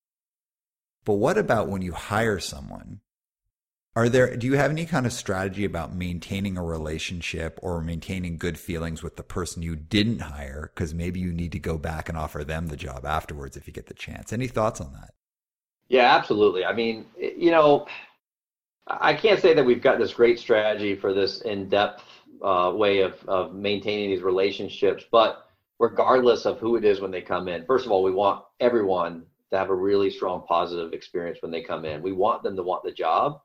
But what about when you hire someone? Are there do you have any kind of strategy about maintaining a relationship or maintaining good feelings with the person you didn't hire because maybe you need to go back and offer them the job afterwards if you get the chance? Any thoughts on that? Yeah, absolutely. I mean, you know, I can't say that we've got this great strategy for this in-depth uh, way of, of maintaining these relationships, but regardless of who it is when they come in, first of all, we want everyone to have a really strong positive experience when they come in. We want them to want the job.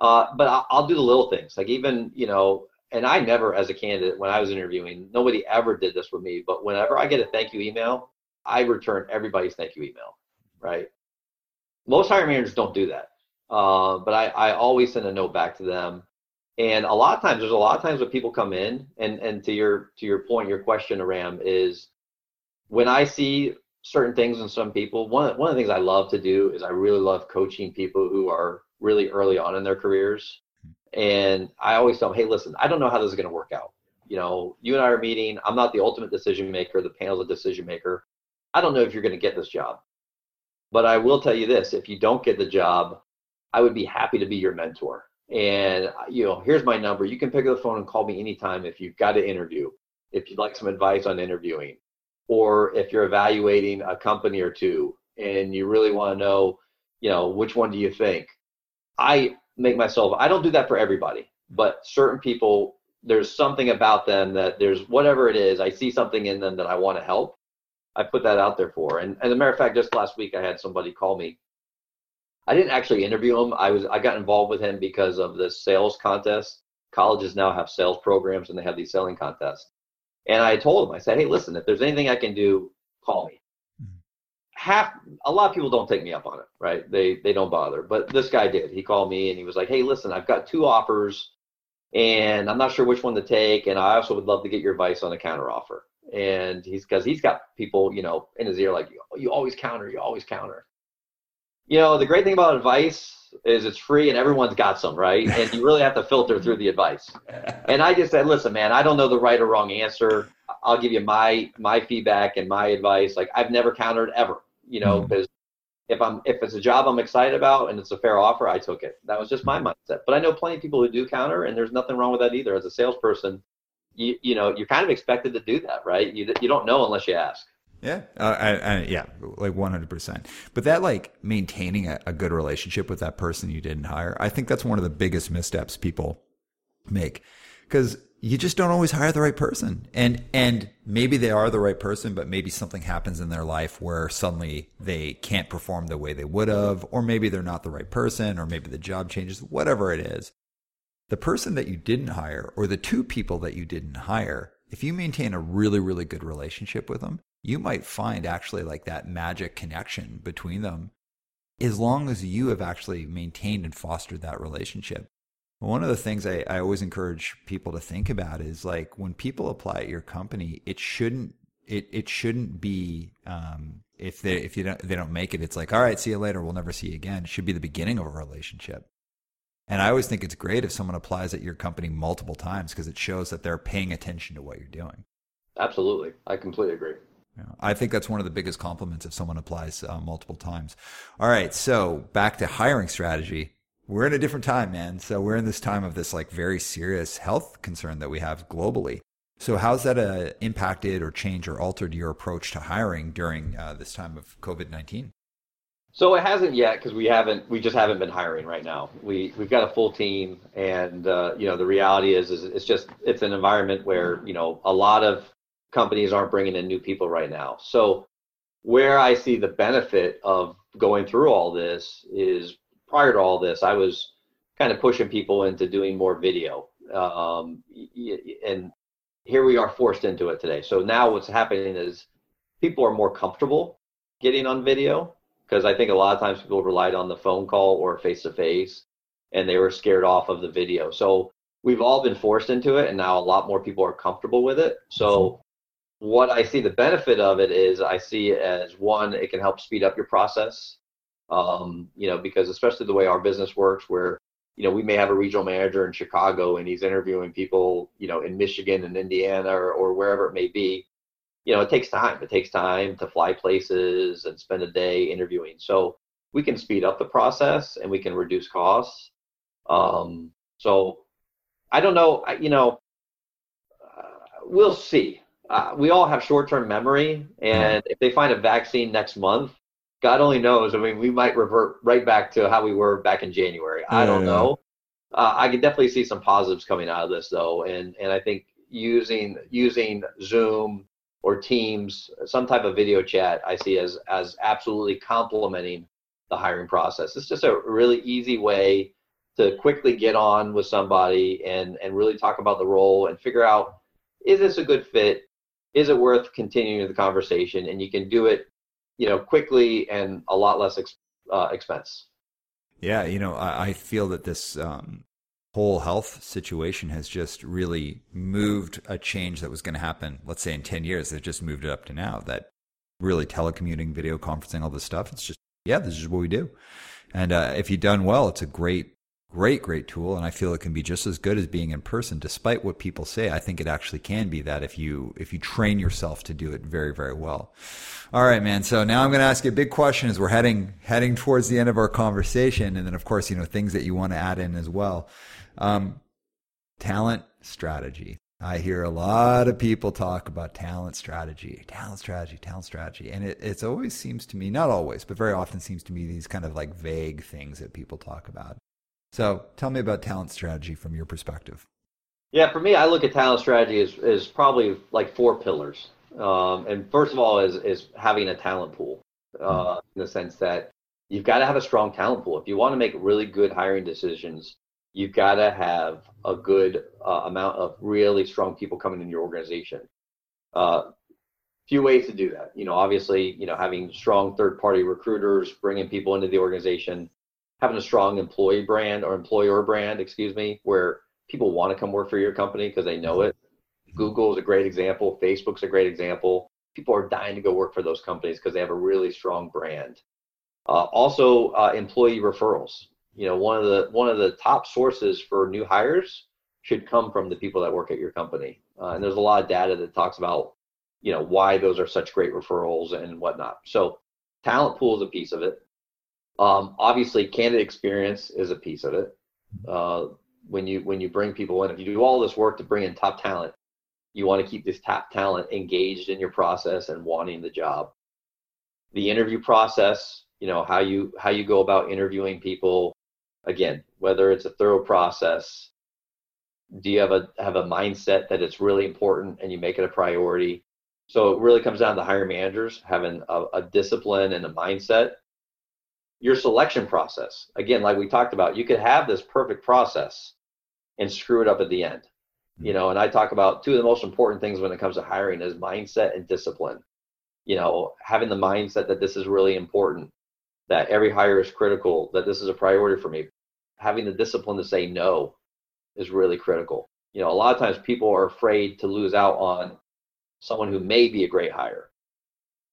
Uh, but I'll, I'll do the little things, like even you know, and I never, as a candidate, when I was interviewing, nobody ever did this with me. But whenever I get a thank you email, I return everybody's thank you email. Right? Most hiring managers don't do that, uh, but I, I always send a note back to them. And a lot of times, there's a lot of times when people come in, and and to your to your point, your question, Aram, is when I see certain things in some people. One one of the things I love to do is I really love coaching people who are really early on in their careers. And I always tell them, hey, listen, I don't know how this is going to work out. You know, you and I are meeting. I'm not the ultimate decision maker. The panel's a decision maker. I don't know if you're going to get this job. But I will tell you this if you don't get the job, I would be happy to be your mentor. And, uh, you know, here's my number. You can pick up the phone and call me anytime if you've got an interview, if you'd like some advice on interviewing, or if you're evaluating a company or two and you really want to know, you know, which one do you think? I make myself, I don't do that for everybody, but certain people, there's something about them that there's whatever it is, I see something in them that I want to help. I put that out there for. And as a matter of fact, just last week I had somebody call me. I didn't actually interview him. I was I got involved with him because of the sales contest colleges now have sales programs and they have these selling contests. And I told him, I said, hey, listen, if there's anything I can do, call me. Mm-hmm. Half, a lot of people don't take me up on it, right? They they don't bother. But this guy did. He called me and he was like, hey, listen, I've got two offers, and I'm not sure which one to take, and I also would love to get your advice on a counter offer. And he's because he's got people, you know, in his ear like, you always counter, you always counter. You know, the great thing about advice is it's free and everyone's got some, right? And you really have to filter through the advice. And I just said, listen, man, I don't know the right or wrong answer. I'll give you my my feedback and my advice. Like I've never countered ever, you know, because mm-hmm. if I'm if it's a job I'm excited about and it's a fair offer, I took it. That was just my mindset. But I know plenty of people who do counter, and there's nothing wrong with that either. As a salesperson, you you know you're kind of expected to do that, right? You you don't know unless you ask. Yeah, uh, I, I, yeah, like one hundred percent. But that like maintaining a, a, good relationship with that person you didn't hire, I think that's one of the biggest missteps people make because you just don't always hire the right person, and and maybe they are the right person, but maybe something happens in their life where suddenly they can't perform the way they would have, or maybe they're not the right person, or maybe the job changes, whatever it is. The person that you didn't hire, or the two people that you didn't hire, if you maintain a really really good relationship with them you might find actually like that magic connection between them as long as you have actually maintained and fostered that relationship. One of the things I, I always encourage people to think about is like when people apply at your company, it shouldn't it it shouldn't be um, if they if you don't they don't make it, it's like all right, see you later. We'll never see you again. It should be the beginning of a relationship. And I always think it's great if someone applies at your company multiple times because it shows that they're paying attention to what you're doing. Absolutely, I completely agree. Yeah, I think that's one of the biggest compliments if someone applies uh, multiple times. All right, so back to hiring strategy. We're in a different time, man. So we're in this time of this like very serious health concern that we have globally. So how's that uh, impacted or changed or altered your approach to hiring during uh, this time of COVID nineteen? So it hasn't yet because we haven't we just haven't been hiring right now. We we've got a full team, and uh, you know the reality is is it's just it's an environment where you know a lot of companies aren't bringing in new people right now. So where I see the benefit of going through all this is prior to all this, I was kind of pushing people into doing more video. Um, and here we are forced into it today. So now what's happening is people are more comfortable getting on video because I think a lot of times people relied on the phone call or face to face and they were scared off of the video. So we've all been forced into it and now a lot more people are comfortable with it. So what I see the benefit of it is I see it as one, it can help speed up your process. Um, you know, because especially the way our business works, where you know we may have a regional manager in Chicago and he's interviewing people, you know, in Michigan and Indiana or, or wherever it may be. You know, it takes time. It takes time to fly places and spend a day interviewing. So we can speed up the process and we can reduce costs. Um, so I don't know. You know, uh, we'll see uh, we all have short-term memory, and if they find a vaccine next month, God only knows. I mean, we might revert right back to how we were back in January. I don't yeah. know. Uh, I can definitely see some positives coming out of this, though, and and I think using using Zoom or Teams, some type of video chat, I see as as absolutely complementing the hiring process. It's just a really easy way to quickly get on with somebody and and really talk about the role and figure out is this a good fit is it worth continuing the conversation? And you can do it, you know, quickly and a lot less ex- uh, expense. Yeah, you know, I, I feel that this um, whole health situation has just really moved a change that was going to happen. Let's say in ten years, they've just moved it up to now. That really telecommuting, video conferencing, all this stuff. It's just yeah, this is what we do. And uh, if you've done well, it's a great great, great tool, and I feel it can be just as good as being in person. Despite what people say, I think it actually can be that if you if you train yourself to do it very, very well. All right, man. So now I'm going to ask you a big question as we're heading heading towards the end of our conversation, and then of course, you know, things that you want to add in as well. Um, talent strategy. I hear a lot of people talk about talent strategy, talent strategy, talent strategy. And it it's always seems to me, not always, but very often seems to me these kind of like vague things that people talk about. So tell me about talent strategy from your perspective. Yeah, for me, I look at talent strategy as, as probably like four pillars. Um, and first of all, is, is having a talent pool uh, hmm. in the sense that you've got to have a strong talent pool. If you want to make really good hiring decisions, you've got to have a good uh, amount of really strong people coming in your organization. Uh, few ways to do that. You know, obviously, you know, having strong third-party recruiters, bringing people into the organization, having a strong employee brand or employer brand, excuse me, where people want to come work for your company because they know it. Google is a great example. Facebook's a great example. People are dying to go work for those companies because they have a really strong brand. Uh, also, uh, employee referrals. You know, one of the one of the top sources for new hires should come from the people that work at your company. Uh, and there's a lot of data that talks about, you know, why those are such great referrals and whatnot. So, talent pool is a piece of it. Um, obviously, candidate experience is a piece of it. Uh, when you when you bring people in, if you do all this work to bring in top talent, you want to keep this top talent engaged in your process and wanting the job. The interview process, you know, how you how you go about interviewing people, again, whether it's a thorough process, do you have a have a mindset that it's really important and you make it a priority? So it really comes down to hiring managers having a, a discipline and a mindset your selection process. Again, like we talked about, you could have this perfect process and screw it up at the end. You know, and I talk about two of the most important things when it comes to hiring is mindset and discipline. You know, having the mindset that this is really important, that every hire is critical, that this is a priority for me. Having the discipline to say no is really critical. You know, a lot of times people are afraid to lose out on someone who may be a great hire.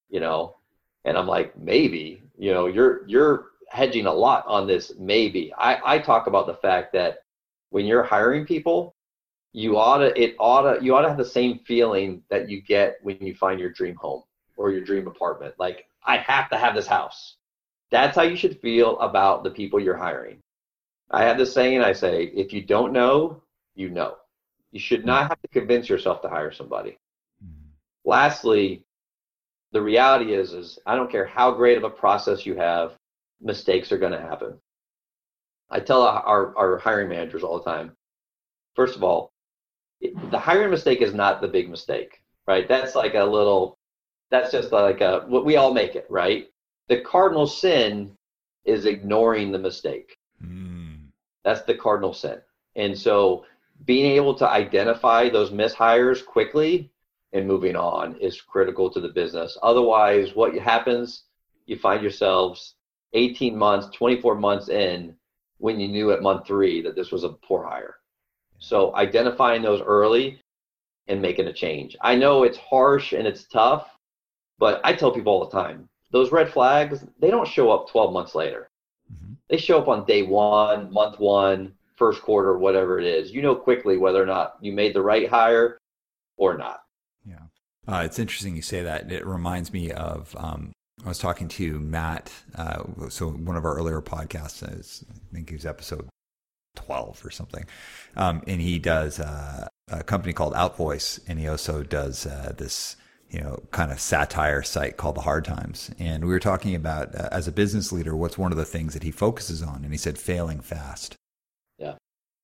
You know, and I'm like, maybe, you know, you're you're hedging a lot on this maybe. I, I talk about the fact that when you're hiring people, you ought to it ought to you ought to have the same feeling that you get when you find your dream home or your dream apartment. Like, I have to have this house. That's how you should feel about the people you're hiring. I have this saying I say, if you don't know, you know. You should not have to convince yourself to hire somebody. Mm-hmm. Lastly, the reality is is I don't care how great of a process you have, mistakes are going to happen. I tell our, our hiring managers all the time. First of all, the hiring mistake is not the big mistake, right? That's like a little, that's just like a, what we all make it, right? The cardinal sin is ignoring the mistake. Mm. That's the cardinal sin. And so being able to identify those mishires quickly and moving on is critical to the business. Otherwise, what happens, you find yourselves 18 months, 24 months in when you knew at month three that this was a poor hire. So identifying those early and making a change. I know it's harsh and it's tough, but I tell people all the time those red flags, they don't show up 12 months later. Mm-hmm. They show up on day one, month one, first quarter, whatever it is. You know quickly whether or not you made the right hire or not. Uh, it's interesting you say that. It reminds me of um, I was talking to Matt. Uh, so one of our earlier podcasts, I think it was episode twelve or something, um, and he does uh, a company called Outvoice, and he also does uh, this you know kind of satire site called the Hard Times. And we were talking about uh, as a business leader, what's one of the things that he focuses on, and he said failing fast.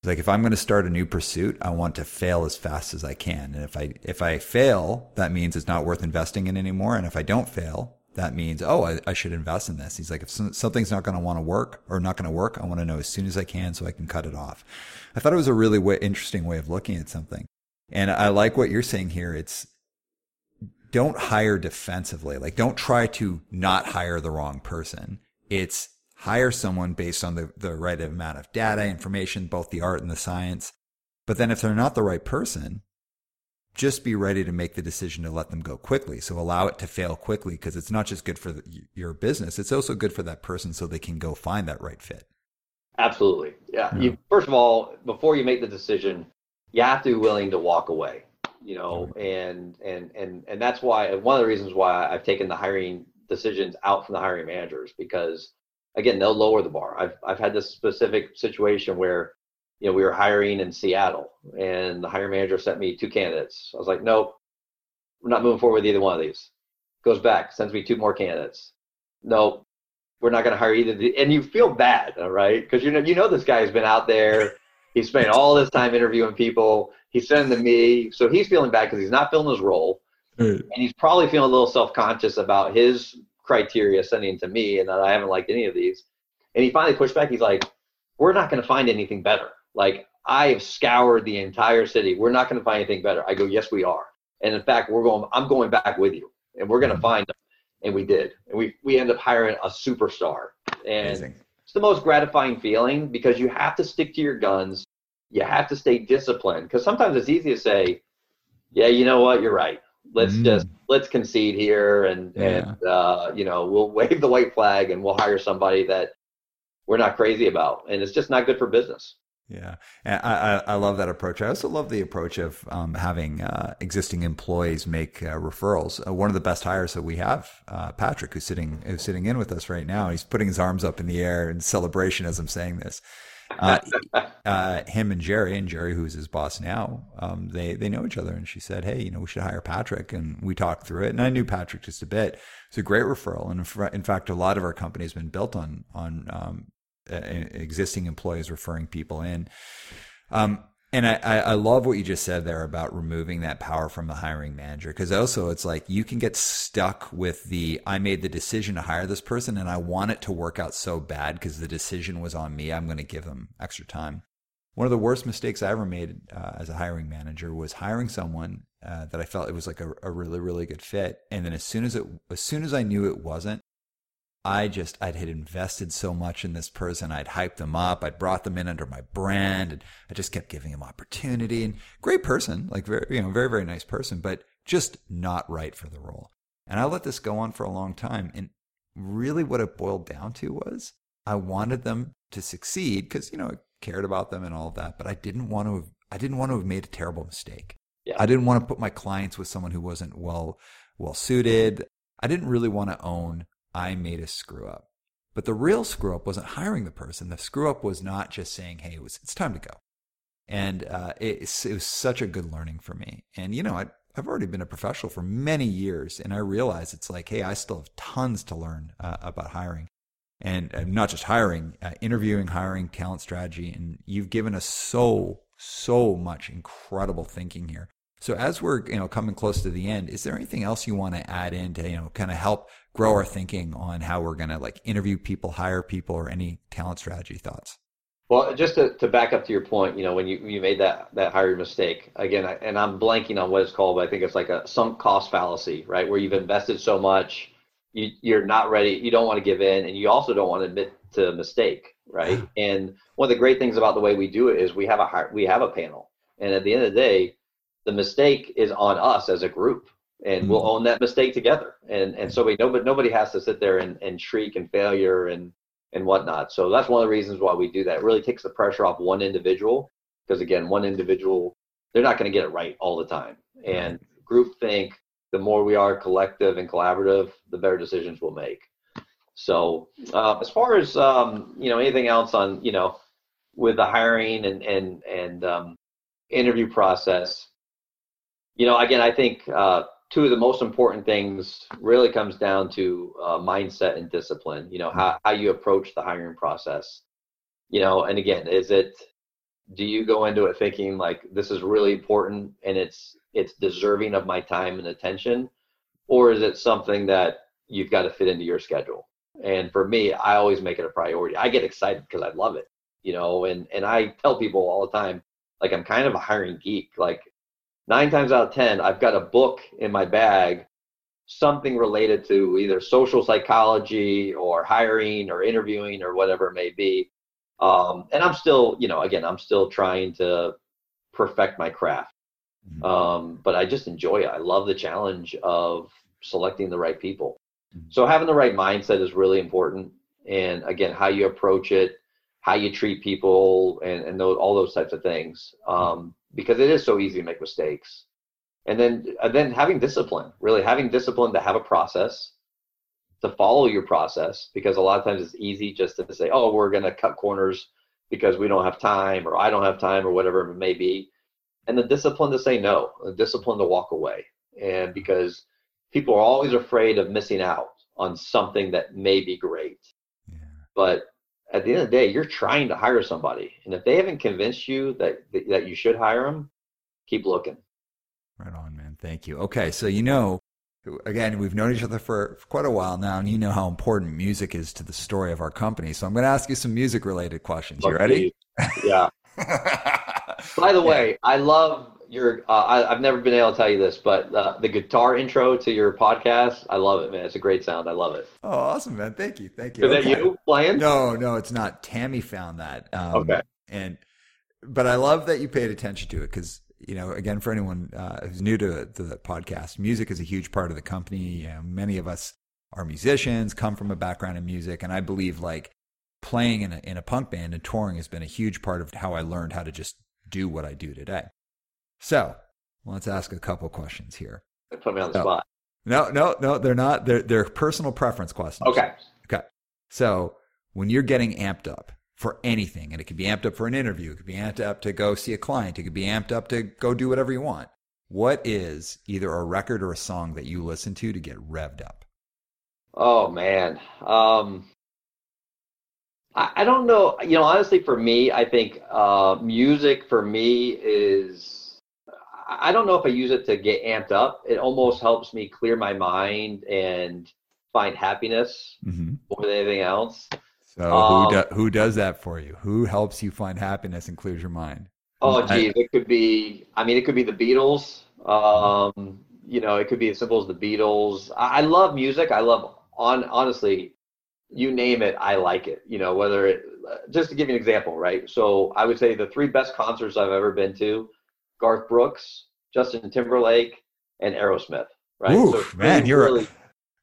Like if I'm going to start a new pursuit, I want to fail as fast as I can. And if I if I fail, that means it's not worth investing in anymore. And if I don't fail, that means oh, I, I should invest in this. He's like if something's not going to want to work or not going to work, I want to know as soon as I can so I can cut it off. I thought it was a really way, interesting way of looking at something. And I like what you're saying here. It's don't hire defensively. Like don't try to not hire the wrong person. It's hire someone based on the, the right amount of data, information, both the art and the science. But then if they're not the right person, just be ready to make the decision to let them go quickly. So allow it to fail quickly because it's not just good for the, your business, it's also good for that person so they can go find that right fit. Absolutely. Yeah. yeah. You, first of all, before you make the decision, you have to be willing to walk away, you know, right. and, and, and, and that's why one of the reasons why I've taken the hiring decisions out from the hiring managers because again, they'll lower the bar. I've I've had this specific situation where, you know, we were hiring in Seattle, and the hiring manager sent me two candidates. I was like, nope, we're not moving forward with either one of these. Goes back, sends me two more candidates. Nope, we're not going to hire either. The, and you feel bad, right? Because you know you know this guy has been out there. He's spent all this time interviewing people. He's sending to me, so he's feeling bad because he's not filling his role, and he's probably feeling a little self conscious about his criteria sending to me and that I haven't liked any of these. And he finally pushed back. He's like, we're not going to find anything better. Like I have scoured the entire city. We're not going to find anything better. I go, yes, we are. And in fact, we're going. I'm going back with you, and we're going to mm-hmm. find them. And we did, and we we end up hiring a superstar. And Amazing. it's the most gratifying feeling because you have to stick to your guns. You have to stay disciplined because sometimes it's easy to say, yeah, you know what, you're right. Let's mm. just let's concede here, and yeah. and uh, you know we'll wave the white flag, and we'll hire somebody that we're not crazy about, and it's just not good for business. Yeah, and I, I love that approach. I also love the approach of um, having uh, existing employees make uh, referrals. Uh, one of the best hires that we have, uh, Patrick, who's sitting who's sitting in with us right now. He's putting his arms up in the air in celebration as I'm saying this. Uh, uh, him and Jerry, and Jerry, who's his boss now, um, they they know each other, and she said, "Hey, you know, we should hire Patrick." And we talked through it, and I knew Patrick just a bit. It's a great referral, and in fact, a lot of our company has been built on on um, existing employees referring people in. Um, and I, I love what you just said there about removing that power from the hiring manager. Because also, it's like you can get stuck with the I made the decision to hire this person and I want it to work out so bad because the decision was on me. I'm going to give them extra time. One of the worst mistakes I ever made uh, as a hiring manager was hiring someone uh, that I felt it was like a, a really, really good fit. And then as soon as it, as soon as I knew it wasn't, I just, I'd had invested so much in this person. I'd hyped them up. I'd brought them in under my brand and I just kept giving him opportunity and great person, like very, you know, very, very nice person, but just not right for the role. And I let this go on for a long time. And really what it boiled down to was I wanted them to succeed because, you know, I cared about them and all of that, but I didn't want to have, I didn't want to have made a terrible mistake. Yeah. I didn't want to put my clients with someone who wasn't well, well suited. I didn't really want to own I made a screw up. But the real screw up wasn't hiring the person. The screw up was not just saying, "Hey, it was it's time to go," and uh, it, it was such a good learning for me. And you know, I, I've already been a professional for many years, and I realize it's like, hey, I still have tons to learn uh, about hiring, and uh, not just hiring, uh, interviewing, hiring, talent strategy. And you've given us so so much incredible thinking here. So as we're you know coming close to the end, is there anything else you want to add in to you know kind of help grow our thinking on how we're going to like interview people, hire people, or any talent strategy thoughts? Well, just to, to back up to your point, you know, when you, you made that that hiring mistake again, and I'm blanking on what it's called, but I think it's like a sunk cost fallacy, right? Where you've invested so much, you, you're not ready, you don't want to give in, and you also don't want to admit to a mistake, right? and one of the great things about the way we do it is we have a we have a panel, and at the end of the day, the mistake is on us as a group, and we'll mm-hmm. own that mistake together. And and so we know, but nobody has to sit there and, and shriek and failure and and whatnot. So that's one of the reasons why we do that. It really takes the pressure off one individual because again, one individual they're not going to get it right all the time. And group think the more we are collective and collaborative, the better decisions we'll make. So uh, as far as um, you know, anything else on you know with the hiring and and and um, interview process, you know, again, I think uh, two of the most important things really comes down to uh, mindset and discipline you know how, how you approach the hiring process. You know and again is it do you go into it thinking like this is really important and it's it's deserving of my time and attention? Or is it something that you've got to fit into your schedule? And for me i always make it a priority. I get excited because i love it you know and and i tell people all the time like i'm kind of a hiring geek. Like nine times out of 10, I've got a book in my bag, something related to either social psychology or hiring or interviewing or whatever it may be. Um, and I'm still, you know, again, I'm still trying to perfect my craft. Mm-hmm. Um, but I just enjoy it. I love the challenge of selecting the right people. Mm-hmm. So having the right mindset is really important. And again, how you approach it, how you treat people, and, and those, all those types of things. Um, because it is so easy to make mistakes. And then and then having discipline, really having discipline to have a process, to follow your process, because a lot of times it's easy just to say, oh, we're going to cut corners because we don't have time or I don't have time or whatever it may be. And the discipline to say no, the discipline to walk away. And because people are always afraid of missing out on something that may be great. Yeah. But at the end of the day, you're trying to hire somebody, and if they haven't convinced you that that you should hire them, keep looking. Right on, man. Thank you. Okay, so you know, again, we've known each other for, for quite a while now, and you know how important music is to the story of our company. So I'm going to ask you some music related questions. You ready? Yeah. By the way, I love your. Uh, I, have never been able to tell you this, but uh, the guitar intro to your podcast, I love it, man. It's a great sound. I love it. Oh, awesome, man! Thank you, thank you. Is okay. that you playing? No, no, it's not. Tammy found that. Um, okay. And but I love that you paid attention to it because you know, again, for anyone uh, who's new to the podcast, music is a huge part of the company. You know, many of us are musicians, come from a background in music, and I believe like playing in a, in a punk band and touring has been a huge part of how I learned how to just do what I do today. So let's ask a couple questions here. Put me on the so, spot. No, no, no, they're not. They're they're personal preference questions. Okay. Okay. So when you're getting amped up for anything, and it could be amped up for an interview, it could be amped up to go see a client, it could be amped up to go do whatever you want. What is either a record or a song that you listen to to get revved up? Oh man. Um I, I don't know. You know, honestly, for me, I think uh, music for me is. I don't know if I use it to get amped up. It almost helps me clear my mind and find happiness mm-hmm. more than anything else. So um, who do, who does that for you? Who helps you find happiness and clears your mind? Oh, geez, it could be. I mean, it could be the Beatles. Um, you know, it could be as simple as the Beatles. I, I love music. I love on honestly you name it, I like it. You know, whether it, just to give you an example, right? So I would say the three best concerts I've ever been to Garth Brooks, Justin Timberlake, and Aerosmith, right? Ooh, so man, you're really,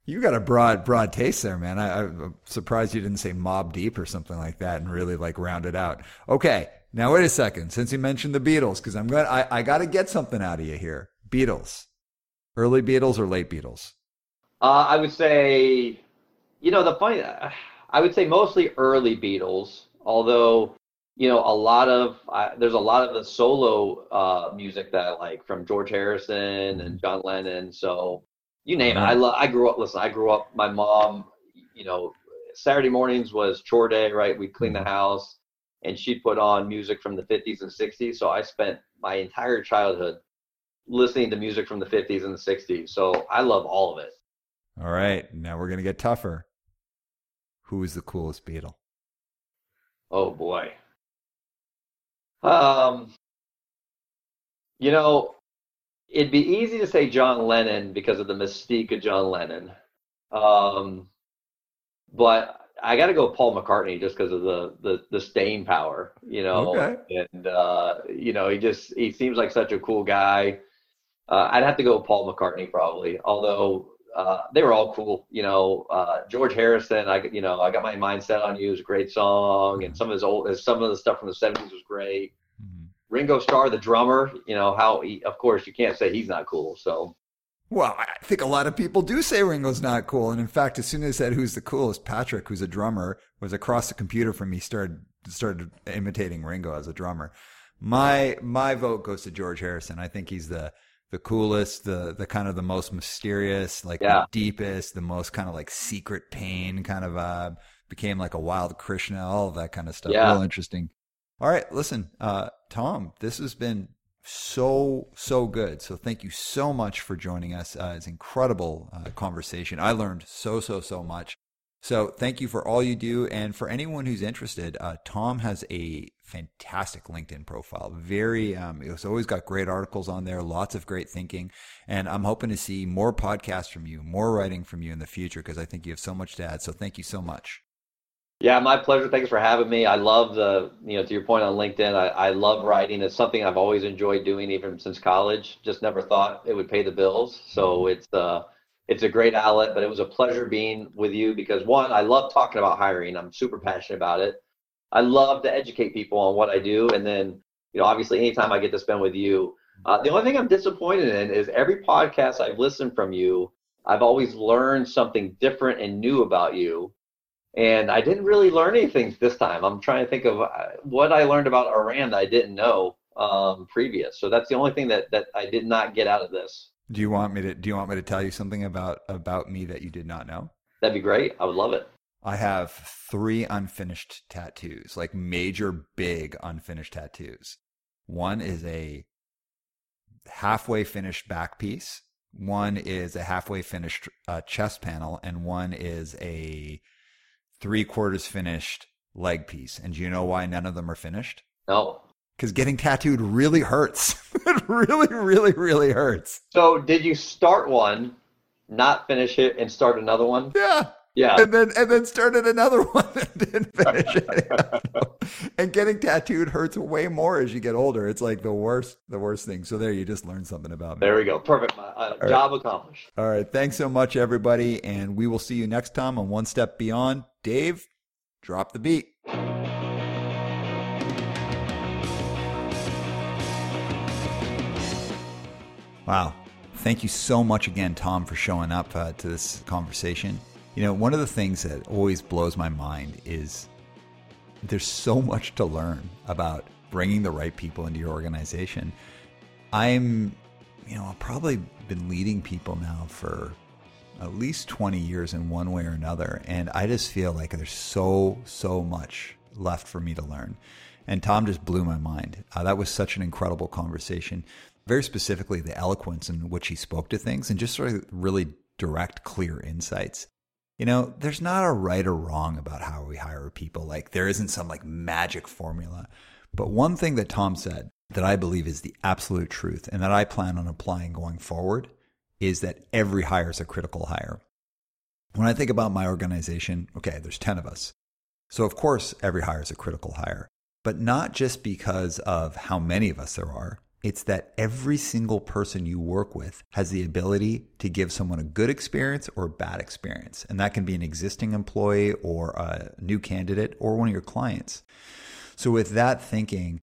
you got a broad, broad taste there, man. I, am surprised you didn't say Mobb Deep or something like that and really like round it out. Okay. Now, wait a second. Since you mentioned the Beatles, because I'm going, I, I got to get something out of you here. Beatles, early Beatles or late Beatles? Uh, I would say you know, the funny, I would say mostly early Beatles, although, you know, a lot of, uh, there's a lot of the solo uh, music that I like from George Harrison and John Lennon. So you name it. I love, I grew up, listen, I grew up, my mom, you know, Saturday mornings was chore day, right? We'd clean the house and she'd put on music from the 50s and 60s. So I spent my entire childhood listening to music from the 50s and the 60s. So I love all of it. All right. Now we're going to get tougher. Who is the coolest Beatle? Oh boy. Um, you know, it'd be easy to say John Lennon because of the mystique of John Lennon. Um, but I got to go with Paul McCartney just because of the, the the staying power, you know. Okay. And uh, you know, he just he seems like such a cool guy. Uh, I'd have to go Paul McCartney probably, although uh, they were all cool. You know, uh, George Harrison. I you know I got my mindset on you is a great song, and some of his old some of the stuff from the '70s was great. Mm-hmm. Ringo Starr, the drummer. You know how he, of course you can't say he's not cool. So. Well, I think a lot of people do say Ringo's not cool, and in fact, as soon as I said who's the coolest, Patrick, who's a drummer, was across the computer from me, started started imitating Ringo as a drummer. My my vote goes to George Harrison. I think he's the the coolest, the the kind of the most mysterious, like yeah. the deepest, the most kind of like secret pain kind of uh became like a wild Krishna, all of that kind of stuff. Yeah. Real interesting. All right, listen, uh, Tom, this has been so so good. So thank you so much for joining us. Uh, it's incredible uh, conversation. I learned so so so much. So thank you for all you do. And for anyone who's interested, uh, Tom has a fantastic LinkedIn profile. Very, um, it's always got great articles on there, lots of great thinking. And I'm hoping to see more podcasts from you, more writing from you in the future, because I think you have so much to add. So thank you so much. Yeah, my pleasure. Thanks for having me. I love the, you know, to your point on LinkedIn, I, I love writing. It's something I've always enjoyed doing, even since college. Just never thought it would pay the bills. So it's, uh, it's a great outlet, but it was a pleasure being with you because one, I love talking about hiring. I'm super passionate about it. I love to educate people on what I do. And then, you know, obviously anytime I get to spend with you, uh, the only thing I'm disappointed in is every podcast I've listened from you, I've always learned something different and new about you. And I didn't really learn anything this time. I'm trying to think of uh, what I learned about Iran that I didn't know um, previous. So that's the only thing that, that I did not get out of this. Do you want me to do you want me to tell you something about about me that you did not know? That'd be great. I would love it. I have three unfinished tattoos, like major big unfinished tattoos. One is a halfway finished back piece. One is a halfway finished uh, chest panel, and one is a three quarters finished leg piece. And do you know why none of them are finished? No. because getting tattooed really hurts. it really, really, really hurts. So, did you start one, not finish it, and start another one? Yeah. Yeah. And then and then started another one and didn't finish it. and getting tattooed hurts way more as you get older. It's like the worst, the worst thing. So there, you just learned something about me. There we go. Perfect. Uh, job right. accomplished. All right. Thanks so much, everybody, and we will see you next time on One Step Beyond. Dave, drop the beat. Wow. Thank you so much again, Tom, for showing up uh, to this conversation. You know, one of the things that always blows my mind is there's so much to learn about bringing the right people into your organization. I'm, you know, I've probably been leading people now for at least 20 years in one way or another. And I just feel like there's so, so much left for me to learn. And Tom just blew my mind. Uh, that was such an incredible conversation very specifically the eloquence in which he spoke to things and just sort of really direct, clear insights. You know, there's not a right or wrong about how we hire people. Like, there isn't some like magic formula. But one thing that Tom said that I believe is the absolute truth and that I plan on applying going forward is that every hire is a critical hire. When I think about my organization, okay, there's 10 of us. So, of course, every hire is a critical hire, but not just because of how many of us there are, it's that every single person you work with has the ability to give someone a good experience or a bad experience. And that can be an existing employee or a new candidate or one of your clients. So, with that thinking,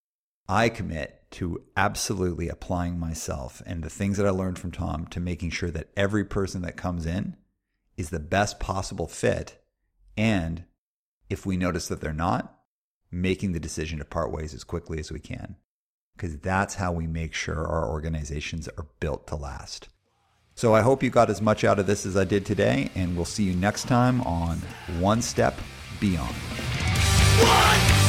I commit to absolutely applying myself and the things that I learned from Tom to making sure that every person that comes in is the best possible fit. And if we notice that they're not, making the decision to part ways as quickly as we can because that's how we make sure our organizations are built to last. So I hope you got as much out of this as I did today, and we'll see you next time on One Step Beyond. One